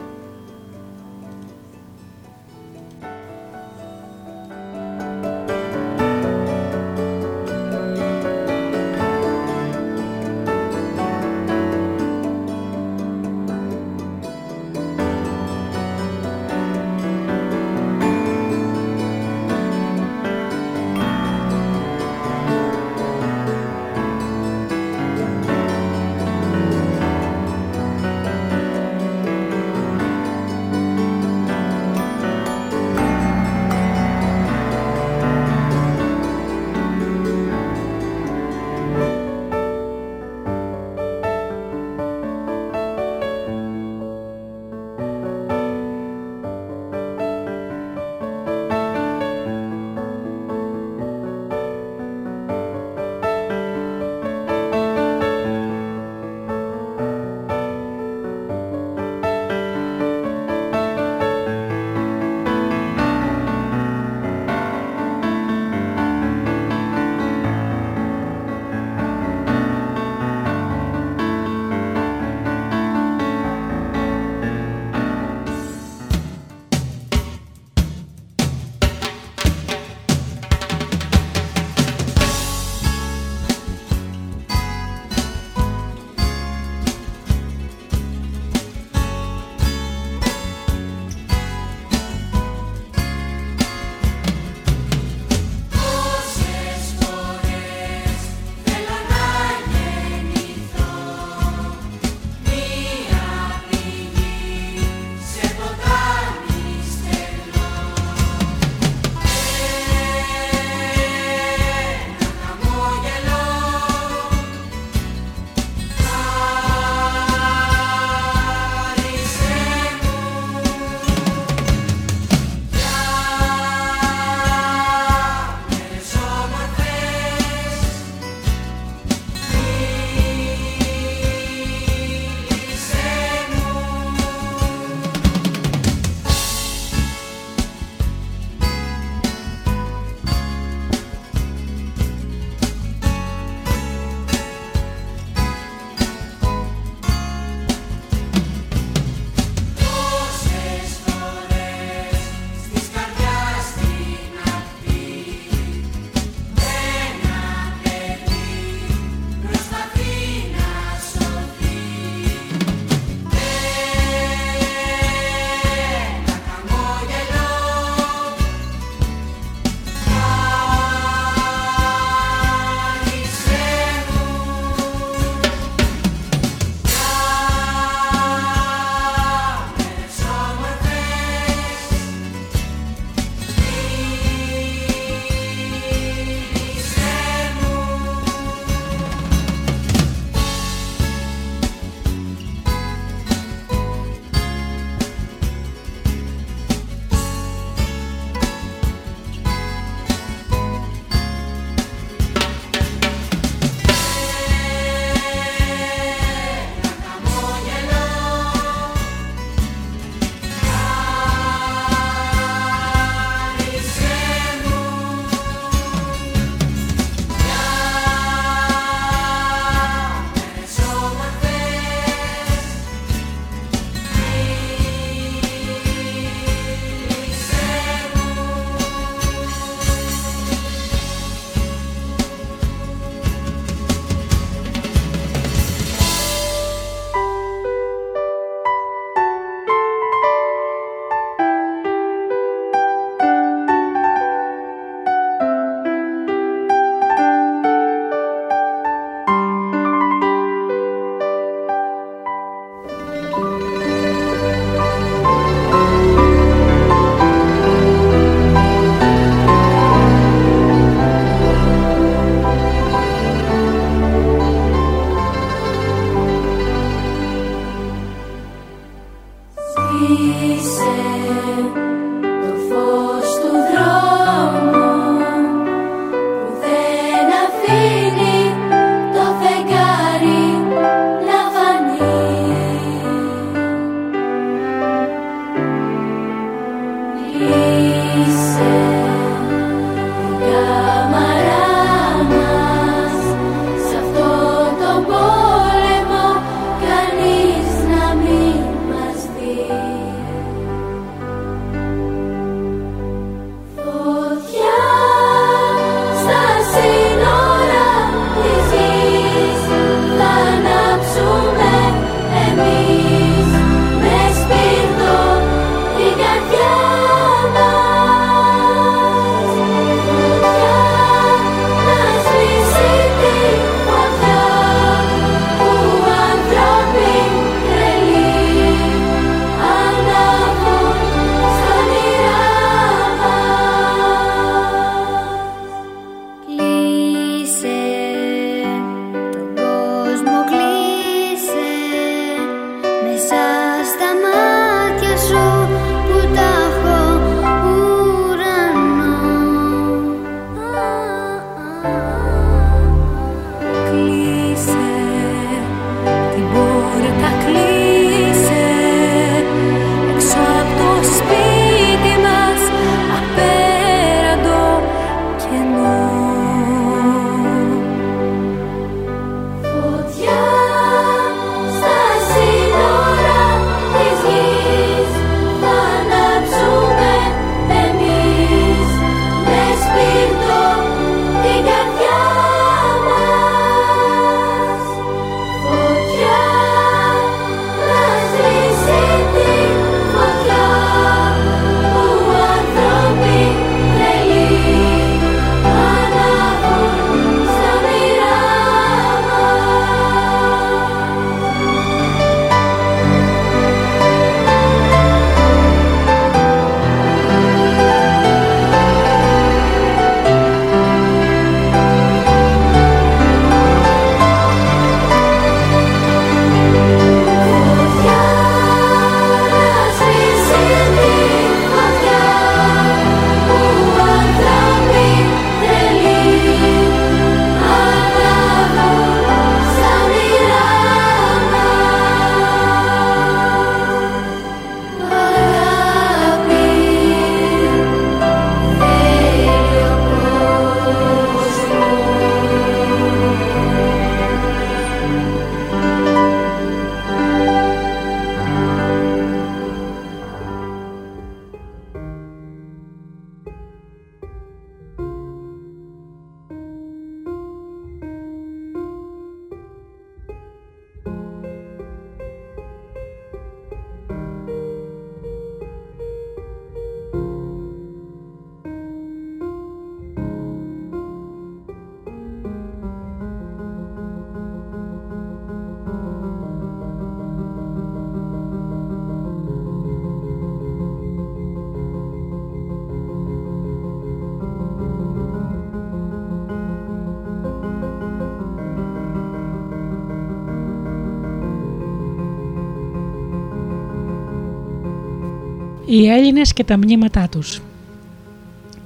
Οι Έλληνες και τα μνήματά τους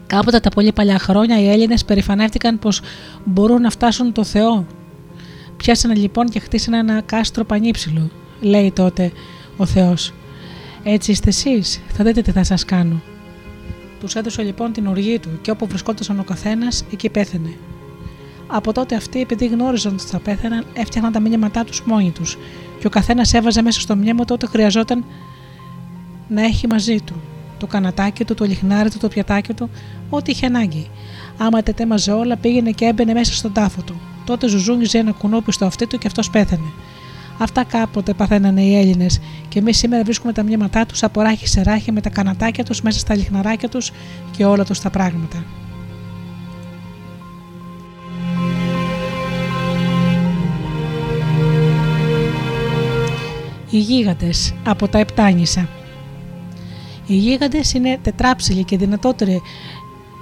Κάποτε τα πολύ παλιά χρόνια οι Έλληνες περηφανεύτηκαν πως μπορούν να φτάσουν το Θεό. Πιάσανε λοιπόν και χτίσανε ένα κάστρο πανύψηλο, λέει τότε ο Θεός. Έτσι είστε εσείς, θα δείτε τι θα σας κάνω. Τους έδωσε λοιπόν την οργή του και όπου βρισκόταν ο καθένας, εκεί πέθανε. Από τότε αυτοί, επειδή γνώριζαν ότι θα πέθαναν, έφτιαχναν τα μήνυματά τους μόνοι τους και ο καθένας έβαζε μέσα στο μνήμα του ό,τι χρειαζόταν να έχει μαζί του. Το κανατάκι του, το λιχνάρι του, το πιατάκι του, ό,τι είχε ανάγκη. Άμα τετέμαζε όλα, πήγαινε και έμπαινε μέσα στον τάφο του. Τότε ζουζούνιζε ένα κουνούπι στο αυτί του και αυτός πέθανε. Αυτά κάποτε παθαίνανε οι Έλληνες και εμείς σήμερα βρίσκουμε τα μνήματά τους από ράχη σε ράχη με τα κανατάκια τους μέσα στα λιχναράκια τους και όλα τους τα πράγματα. Οι γίγαντες από τα Επτάνησα Οι γίγαντες είναι τετράψιλοι και δυνατότεροι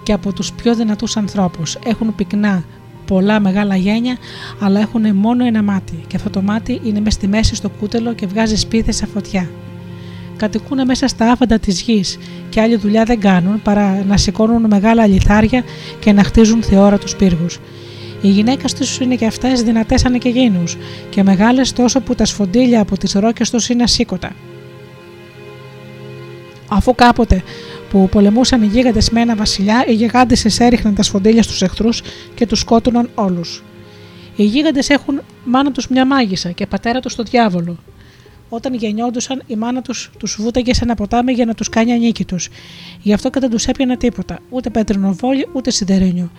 και από τους πιο δυνατούς ανθρώπους. Έχουν πυκνά, πολλά μεγάλα γένια, αλλά έχουν μόνο ένα μάτι και αυτό το μάτι είναι μέσα στη μέση στο κούτελο και βγάζει σπίθες σε φωτιά. Κατοικούν μέσα στα άφαντα της γης και άλλη δουλειά δεν κάνουν παρά να σηκώνουν μεγάλα λιθάρια και να χτίζουν θεόρατους πύργους. Οι γυναίκε τους είναι και αυτές δυνατές σαν και γίνου και μεγάλες τόσο που τα σφοντήλια από τις ρόκες τους είναι ασήκωτα. Αφού κάποτε που πολεμούσαν οι γίγαντες με ένα βασιλιά, οι γιγάντες έριχναν τα σφοντήλια στους εχθρούς και τους σκότωναν όλους. Οι γίγαντες έχουν μάνα τους μια μάγισσα και πατέρα τους το διάβολο. Όταν γεννιόντουσαν, η μάνα τους τους βούταγε σε ένα ποτάμι για να τους κάνει ανήκει του. Γι' αυτό και δεν τους έπιανε τίποτα, ούτε πέτρινο βόλιο ούτε σιδερένιο.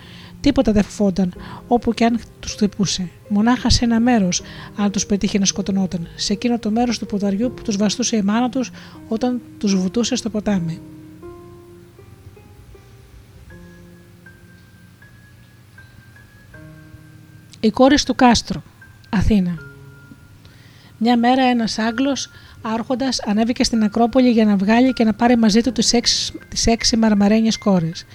Τίποτα δεν φοβόνταν, όπου και αν τους χτυπούσε. Μονάχα σε ένα μέρος, αν τους πετύχει να σκοτωνόταν, σε εκείνο το μέρος του ποδαριού που τους βαστούσε η μάνα τους όταν τους βουτούσε στο ποτάμι. Η κόρη του Κάστρο, Αθήνα. Μια μέρα ένας Άγγλος άρχοντας ανέβηκε στην Ακρόπολη για να βγάλει και να πάρει μαζί του τις έξι, τις έξι μαρμαρένιες κόρες.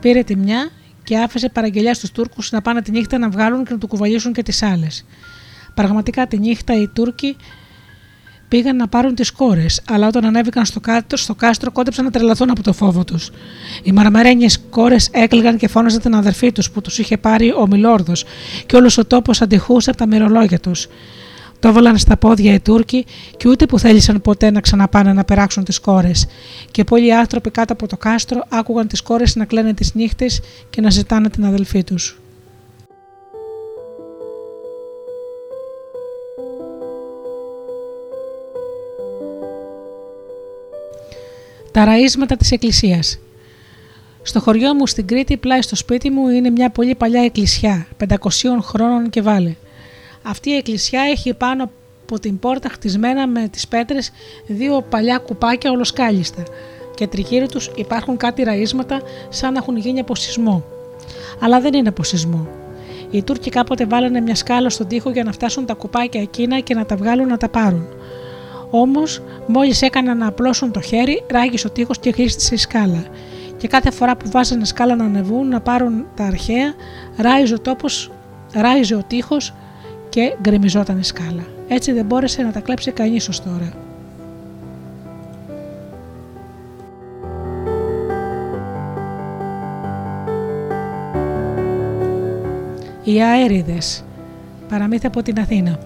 Πήρε τη μια και άφησε παραγγελιά στους Τούρκους να πάνε τη νύχτα να βγάλουν και να του κουβαλήσουν και τις άλλες. Πραγματικά τη νύχτα οι Τούρκοι πήγαν να πάρουν τις κόρες, αλλά όταν ανέβηκαν στο, κάτω, στο κάστρο κόντεψαν να τρελαθούν από το φόβο τους. Οι μαρμαρένιες κόρες έκλειγαν και φώναζαν την αδερφή τους που τους είχε πάρει ο Μιλόρδος, και όλος ο τόπος αντιχούσε από τα μυρολόγια τους. Το έβαλαν στα πόδια οι Τούρκοι και ούτε που θέλησαν ποτέ να ξαναπάνε να περάξουν τις κόρες. Και πολλοί άνθρωποι κάτω από το κάστρο άκουγαν τις κόρες να κλαίνουν τις νύχτες και να ζητάνε την αδελφή τους. Τα ραΐσματα της εκκλησίας Στο χωριό μου στην Κρήτη, πλάι στο σπίτι μου, είναι μια πολύ παλιά εκκλησιά, 500 χρόνων και βάλε. Αυτή η εκκλησιά έχει πάνω από την πόρτα χτισμένα με τις πέτρες δύο παλιά κουπάκια ολοσκάλιστα και τριγύρω τους υπάρχουν κάτι ραΐσματα σαν να έχουν γίνει από σεισμό. Αλλά δεν είναι από σεισμό. Οι Τούρκοι κάποτε βάλανε μια σκάλα στον τοίχο για να φτάσουν τα κουπάκια εκείνα και να τα βγάλουν να τα πάρουν. Όμως, μόλις έκαναν να απλώσουν το χέρι, ράγισε ο τείχο και χρήστησε η σκάλα. Και κάθε φορά που βάζανε σκάλα να ανεβούν να πάρουν τα αρχαία, ράιζε ο τόπος, ράιζε ο τείχο και γκρεμιζόταν η σκάλα. Έτσι δεν μπόρεσε να τα κλέψει κανείς ως τώρα. Οι αέριδες παραμύθι από την Αθήνα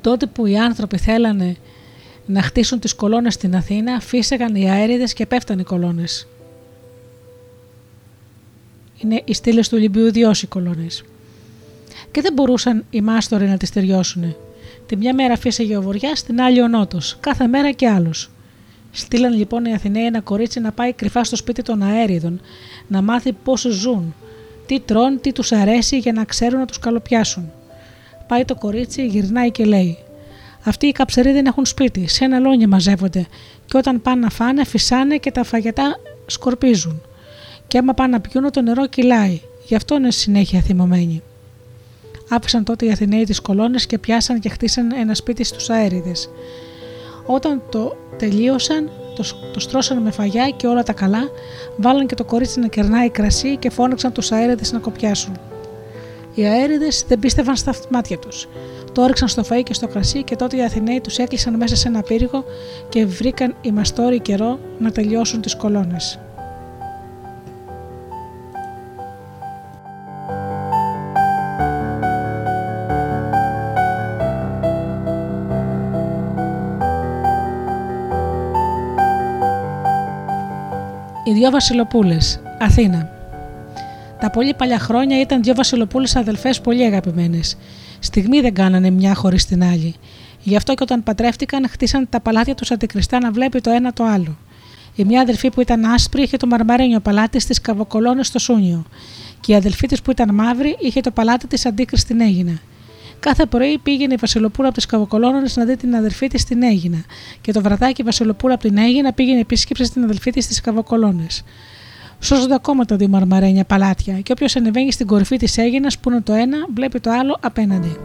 Τότε που οι άνθρωποι θέλανε να χτίσουν τις κολόνες στην Αθήνα, φύσαγαν οι αέριδες και πέφταν οι κολόνες. Είναι οι στήλες του Ολυμπίου Διός οι κολόνες και δεν μπορούσαν οι μάστοροι να τις τελειώσουν. Τη μια μέρα φύσεγε ο Βοριά, την άλλη ο Νότος, κάθε μέρα και άλλος. Στείλαν λοιπόν οι Αθηναίοι ένα κορίτσι να πάει κρυφά στο σπίτι των αέριδων, να μάθει πώς ζουν, τι τρών, τι τους αρέσει για να ξέρουν να τους καλοπιάσουν. Πάει το κορίτσι, γυρνάει και λέει: Αυτοί οι καψεροί δεν έχουν σπίτι, σε ένα λόνι μαζεύονται, και όταν πάνε να φάνε, φυσάνε και τα φαγητά σκορπίζουν. Και άμα πάνε να πιούν, το νερό κυλάει, γι' αυτό είναι συνέχεια θυμωμένοι. Άφησαν τότε οι Αθηναίοι τις κολόνες και πιάσαν και χτίσαν ένα σπίτι στους αέριδες. Όταν το τελείωσαν, το, το στρώσαν με φαγιά και όλα τα καλά, βάλαν και το κορίτσι να κερνάει κρασί και φώναξαν τους αέριδες να κοπιάσουν. Οι αέριδες δεν πίστευαν στα μάτια τους. Το όριξαν στο φαΐ και στο κρασί και τότε οι Αθηναίοι τους έκλεισαν μέσα σε ένα πύργο και βρήκαν οι μαστόροι καιρό να τελειώσουν τις κολόνες. Δυο Βασιλοπούλες, Αθήνα. Τα πολύ παλιά χρόνια ήταν δύο Βασιλοπούλες αδελφές πολύ αγαπημένες. Στιγμή δεν κάνανε μια χωρίς την άλλη. Γι' αυτό και όταν πατρεύτηκαν, χτίσαν τα παλάτια τους αντικριστά να βλέπει το ένα το άλλο. Η μια αδελφή που ήταν άσπρη είχε το μαρμαρένιο παλάτι στις καβοκολόνε στο Σούνιο, και η αδελφή της που ήταν μαύρη είχε το παλάτι της αντίκριστη στην Έγινα. Κάθε πρωί πήγαινε η Βασιλοπούλα από τις Καβοκολόνες να δει την αδελφή της στην Έγινα, και το βραδάκι η Βασιλοπούλα από την Έγινα πήγαινε επίσκεψη στην αδελφή της στις Καβοκολόνες. Σώζονται ακόμα τα δύο μαρμαρένια παλάτια, και όποιος ανεβαίνει στην κορυφή της Έγινας που είναι το ένα, βλέπει το άλλο απέναντι.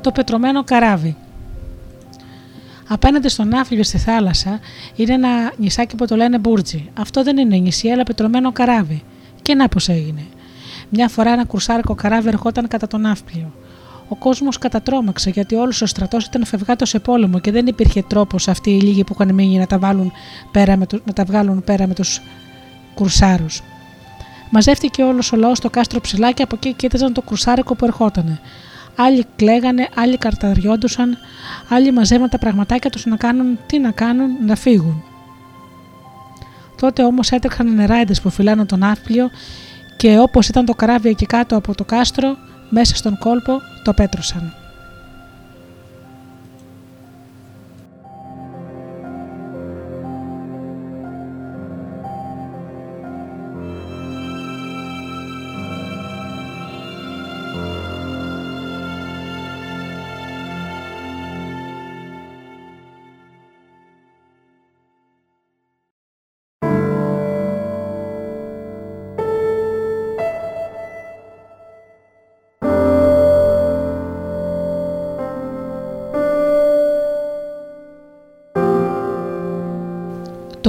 Το πετρωμένο καράβι. Απέναντι στον άφλιο στη θάλασσα είναι ένα νησάκι που το λένε Μπούρτζι. Αυτό δεν είναι νησί, αλλά πετρωμένο καράβι. Και να πώς έγινε. Μια φορά ένα κουρσάρικο καράβι ερχόταν κατά τον άφλιο. Ο κόσμος κατατρώμαξε γιατί όλος ο στρατός ήταν φευγάτος σε πόλεμο και δεν υπήρχε τρόπος αυτοί οι λίγοι που είχαν μείνει να τα, βάλουν πέρα με να τα βγάλουν πέρα με τους κουρσάρους. Μαζεύτηκε όλος ο λαός στο κάστρο ψηλά και από εκεί κοίταζαν το κουρσάρικο που ερχότανε. Άλλοι κλαίγανε, άλλοι καρταριόντουσαν, άλλοι μαζεύαν τα πραγματάκια τους να κάνουν τι να κάνουν, να φύγουν. Τότε όμως έτρεχαν οι νεράιδες που φυλάνε τον άφλιο και όπως ήταν το καράβι εκεί κάτω από το κάστρο, μέσα στον κόλπο το πέτρωσαν.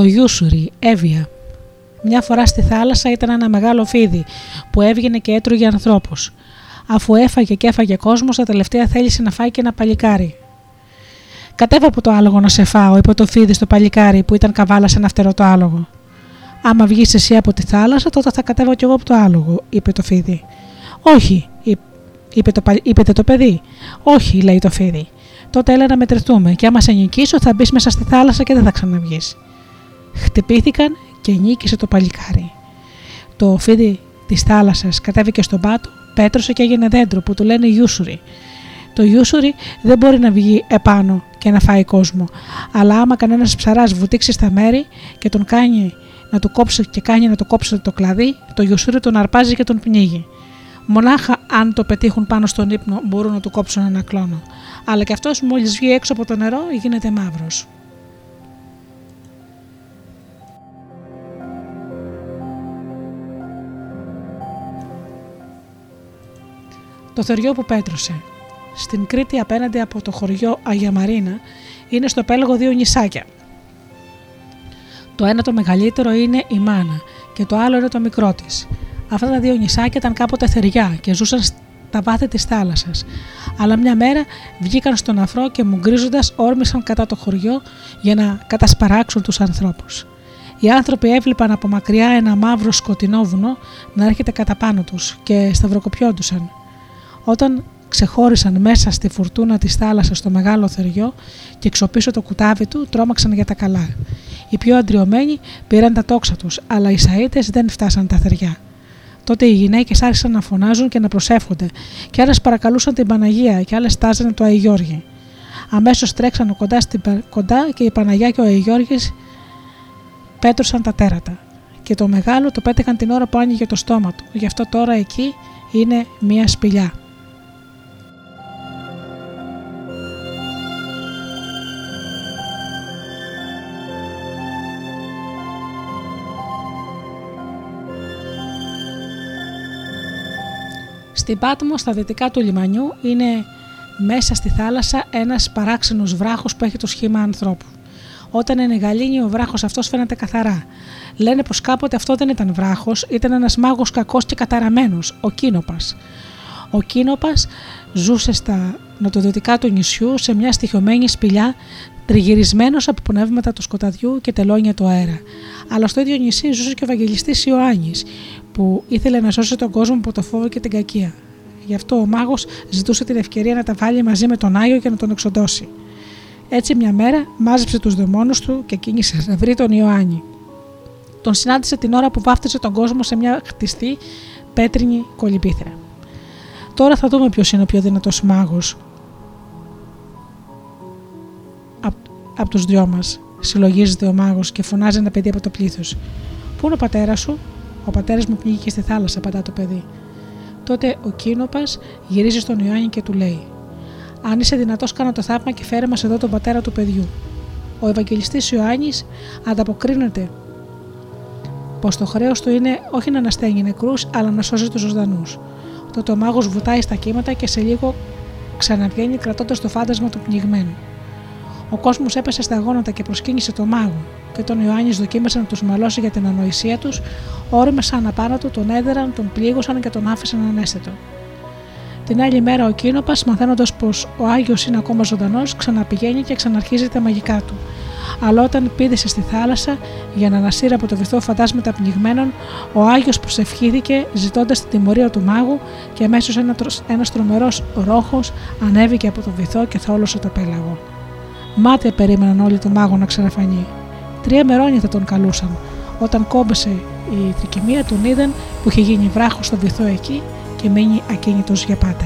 Το Ιούσουρι, Εύβοια. Μια φορά στη θάλασσα ήταν ένα μεγάλο φίδι που έβγαινε και έτρωγε ανθρώπους. Αφού έφαγε και έφαγε κόσμος, τα τελευταία θέλησε να φάει και ένα παλικάρι. Κατέβα από το άλογο να σε φάω, είπε το φίδι στο παλικάρι που ήταν καβάλα σε ένα φτερό το άλογο. Άμα βγεις εσύ από τη θάλασσα, τότε θα κατέβω κι εγώ από το άλογο, είπε το φίδι. Όχι, είπε το, είπε το παιδί. Όχι, λέει το φίδι. Τότε έλα να μετρηθούμε και άμα σε νικήσω θα μπεις μέσα στη θάλασσα και δεν θα ξαναβγείς. Χτυπήθηκαν και νίκησε το παλικάρι. Το φίδι της θάλασσας κατέβηκε στον πάτο, πέτρωσε και έγινε δέντρο που του λένε Ιούσουρι. Το Ιούσουρι δεν μπορεί να βγει επάνω και να φάει κόσμο. Αλλά άμα κανένας ψαράς βουτήξει στα μέρη και τον κάνει να του κόψει και κάνει να του κόψει το κλαδί, το γιουσούρι τον αρπάζει και τον πνίγει. Μονάχα αν το πετύχουν πάνω στον ύπνο μπορούν να του κόψουν ένα κλόνο. Αλλά και αυτός μόλις βγει έξω από το νερό γίνεται μαύρος. Το θεριό που πέτρωσε. Στην Κρήτη απέναντι από το χωριό Αγιαμαρίνα είναι στο πέλαγο δύο νησάκια. Το ένα το μεγαλύτερο είναι η Μάνα και το άλλο είναι το μικρό της. Αυτά τα δύο νησάκια ήταν κάποτε θεριά και ζούσαν στα βάθη της θάλασσας. Αλλά μια μέρα βγήκαν στον αφρό και μου γκρίζοντα όρμησαν κατά το χωριό για να κατασπαράξουν τους ανθρώπους. Οι άνθρωποι έβλεπαν από μακριά ένα μαύρο σκοτεινό βουνό να έρχεται κατά πάνω τους και σταυροκοπιόντουσαν. Όταν ξεχώρισαν μέσα στη φουρτούνα της θάλασσας στο μεγάλο θεριό και εξοπίσω το κουτάβι του, τρόμαξαν για τα καλά. Οι πιο αντριωμένοι πήραν τα τόξα τους, αλλά οι Σαΐτες δεν φτάσαν τα θεριά. Τότε οι γυναίκες άρχισαν να φωνάζουν και να προσεύχονται, και άλλες παρακαλούσαν την Παναγία και άλλες τάζανε το Αϊγιώργη. Αμέσως τρέξαν κοντάς, στην, κοντά και η Παναγία και ο Αϊγιώργη πέτρωσαν τα τέρατα. Και το μεγάλο το πέτυχαν την ώρα που άνοιγε το στόμα του, γι' αυτό τώρα εκεί είναι μία σπηλιά. Στην Πάτμο, στα δυτικά του λιμανιού, είναι μέσα στη θάλασσα ένας παράξενος βράχος που έχει το σχήμα ανθρώπου. Όταν είναι γαλήνιο, ο βράχος αυτός φαίνεται καθαρά. Λένε πως κάποτε αυτό δεν ήταν βράχος, ήταν ένας μάγος κακός και καταραμένος, ο Κίνοπας. Ο Κίνοπας ζούσε στα νοτιοδυτικά του νησιού σε μια στοιχειωμένη σπηλιά τριγυρισμένος από πνεύματα του σκοταδιού και τελώνια του αέρα. Αλλά στο ίδιο νησί ζούσε και ο Ευαγγελιστής Ιωάννης, που ήθελε να σώσει τον κόσμο από το φόβο και την κακία. Γι' αυτό ο μάγος ζητούσε την ευκαιρία να τα βάλει μαζί με τον Άγιο και να τον εξοντώσει. Έτσι μια μέρα μάζεψε τους δαιμόνους του και κίνησε να βρει τον Ιωάννη. Τον συνάντησε την ώρα που βάφτισε τον κόσμο σε μια χτιστή πέτρινη κολυμπήθρα. Τώρα θα δούμε ποιος είναι ο πιο δυνατός μάγος από απ τους δυο μας, συλλογίζεται ο μάγος και φωνάζει ένα παιδί από το πλήθος. Πού είναι ο πατέρας σου, Ο πατέρας μου πνίγηκε στη θάλασσα, απαντά το παιδί. Τότε ο Κίνοπας γυρίζει στον Ιωάννη και του λέει: Αν είσαι δυνατός, κάνω το θαύμα και φέρε μας εδώ τον πατέρα του παιδιού. Ο Ευαγγελιστής Ιωάννης ανταποκρίνεται πως το χρέος του είναι όχι να ανασταίνει νεκρούς, αλλά να σώζει τους ζωντανούς. Τότε ο μάγος βουτάει στα κύματα και σε λίγο ξαναβγαίνει κρατώντας το φάντασμα του πνιγμένου. Ο κόσμος έπεσε στα γόνατα και προσκύνησε τον μάγο, και τον Ιωάννης δοκίμασε να τους μαλώσει για την ανοησία τους, όρμεσαν απάνω του, τον έδεραν, τον πλήγωσαν και τον άφησαν ανέστητο. Την άλλη μέρα ο Κίνοπας, μαθαίνοντας πως ο Άγιος είναι ακόμα ζωντανός, ξαναπηγαίνει και ξαναρχίζει τα μαγικά του. Αλλά όταν πήδησε στη θάλασσα για να ανασύρει από το βυθό φαντάσματα πνιγμένων, ο Άγιος προσευχήθηκε ζητώντας την τιμωρία του μάγου και αμέσως ένας τρομερός ρόχος ανέβηκε από το βυθό και θόλωσε το πέλαγο. Μάτια περίμεναν όλοι τον μάγο να ξαναφανεί. Τρία μερόνια θα τον καλούσαν. Όταν κόμπεσε η τρικυμία, τον είδαν που είχε γίνει βράχος στο βυθό εκεί και μείνει ακίνητος για πάντα.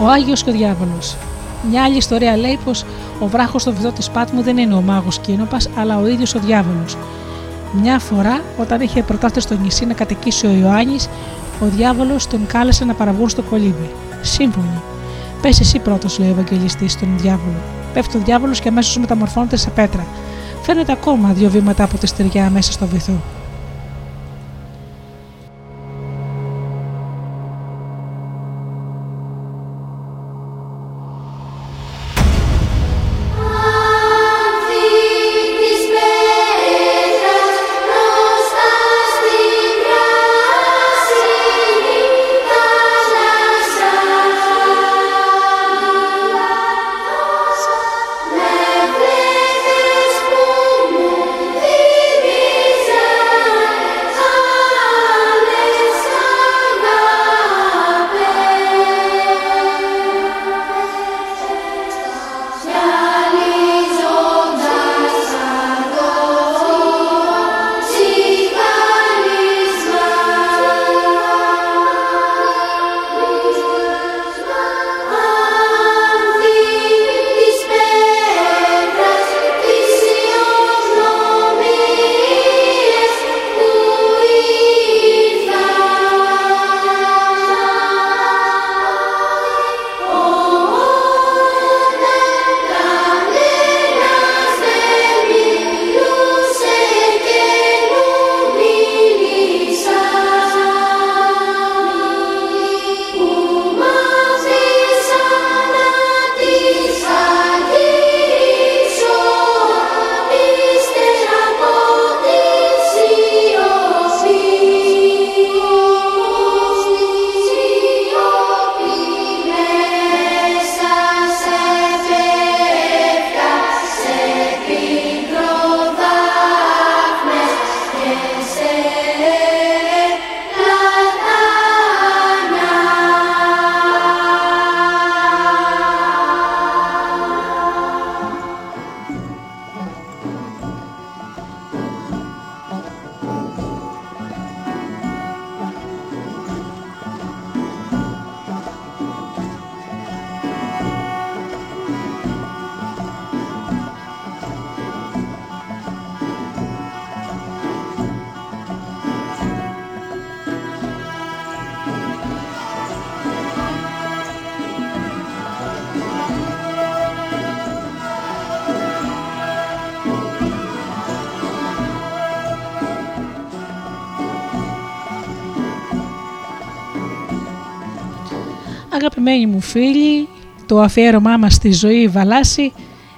Ο Άγιος και ο Διάβολος Μια άλλη ιστορία λέει πως ο βράχος στο βυθό της Πάτμου δεν είναι ο μάγος Κίνοπας αλλά ο ίδιος ο Διάβολος. Μια φορά όταν είχε προτάσεις στο νησί να κατοικήσει ο Ιωάννης ο διάβολος τον κάλεσε να παραβγούν στο κολύμπι. Σύμφωνοι. Πες εσύ πρώτος, λέει ο Ευαγγελιστής στον διάβολο. Πέφτει ο διάβολος και αμέσως μεταμορφώνεται σε πέτρα. Φαίνεται ακόμα δύο βήματα από τη στεριά μέσα στο βυθό. Αγαπημένοι μου φίλοι, το αφιέρωμά μας στη ζωή Βαλάση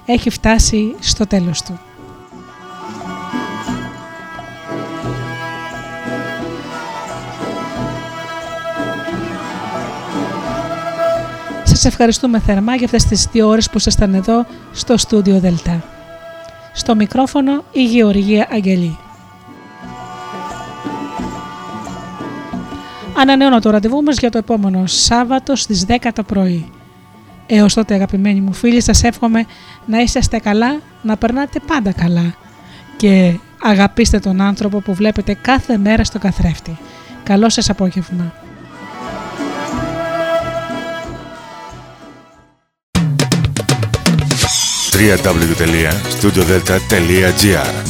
έχει φτάσει στο τέλος του. Σας ευχαριστούμε θερμά για αυτές τις δύο ώρες που ήσασταν εδώ στο στούντιο Δελτά. Στο μικρόφωνο η Γεωργία Αγγελή. Ανανεώνω το ραντεβού μας για το επόμενο Σάββατο στις 10 το πρωί. Έως τότε αγαπημένοι μου φίλοι σας εύχομαι να είσαστε καλά, να περνάτε πάντα καλά και αγαπήστε τον άνθρωπο που βλέπετε κάθε μέρα στο καθρέφτη. Καλό σας απόγευμα. www.studiodelta.gr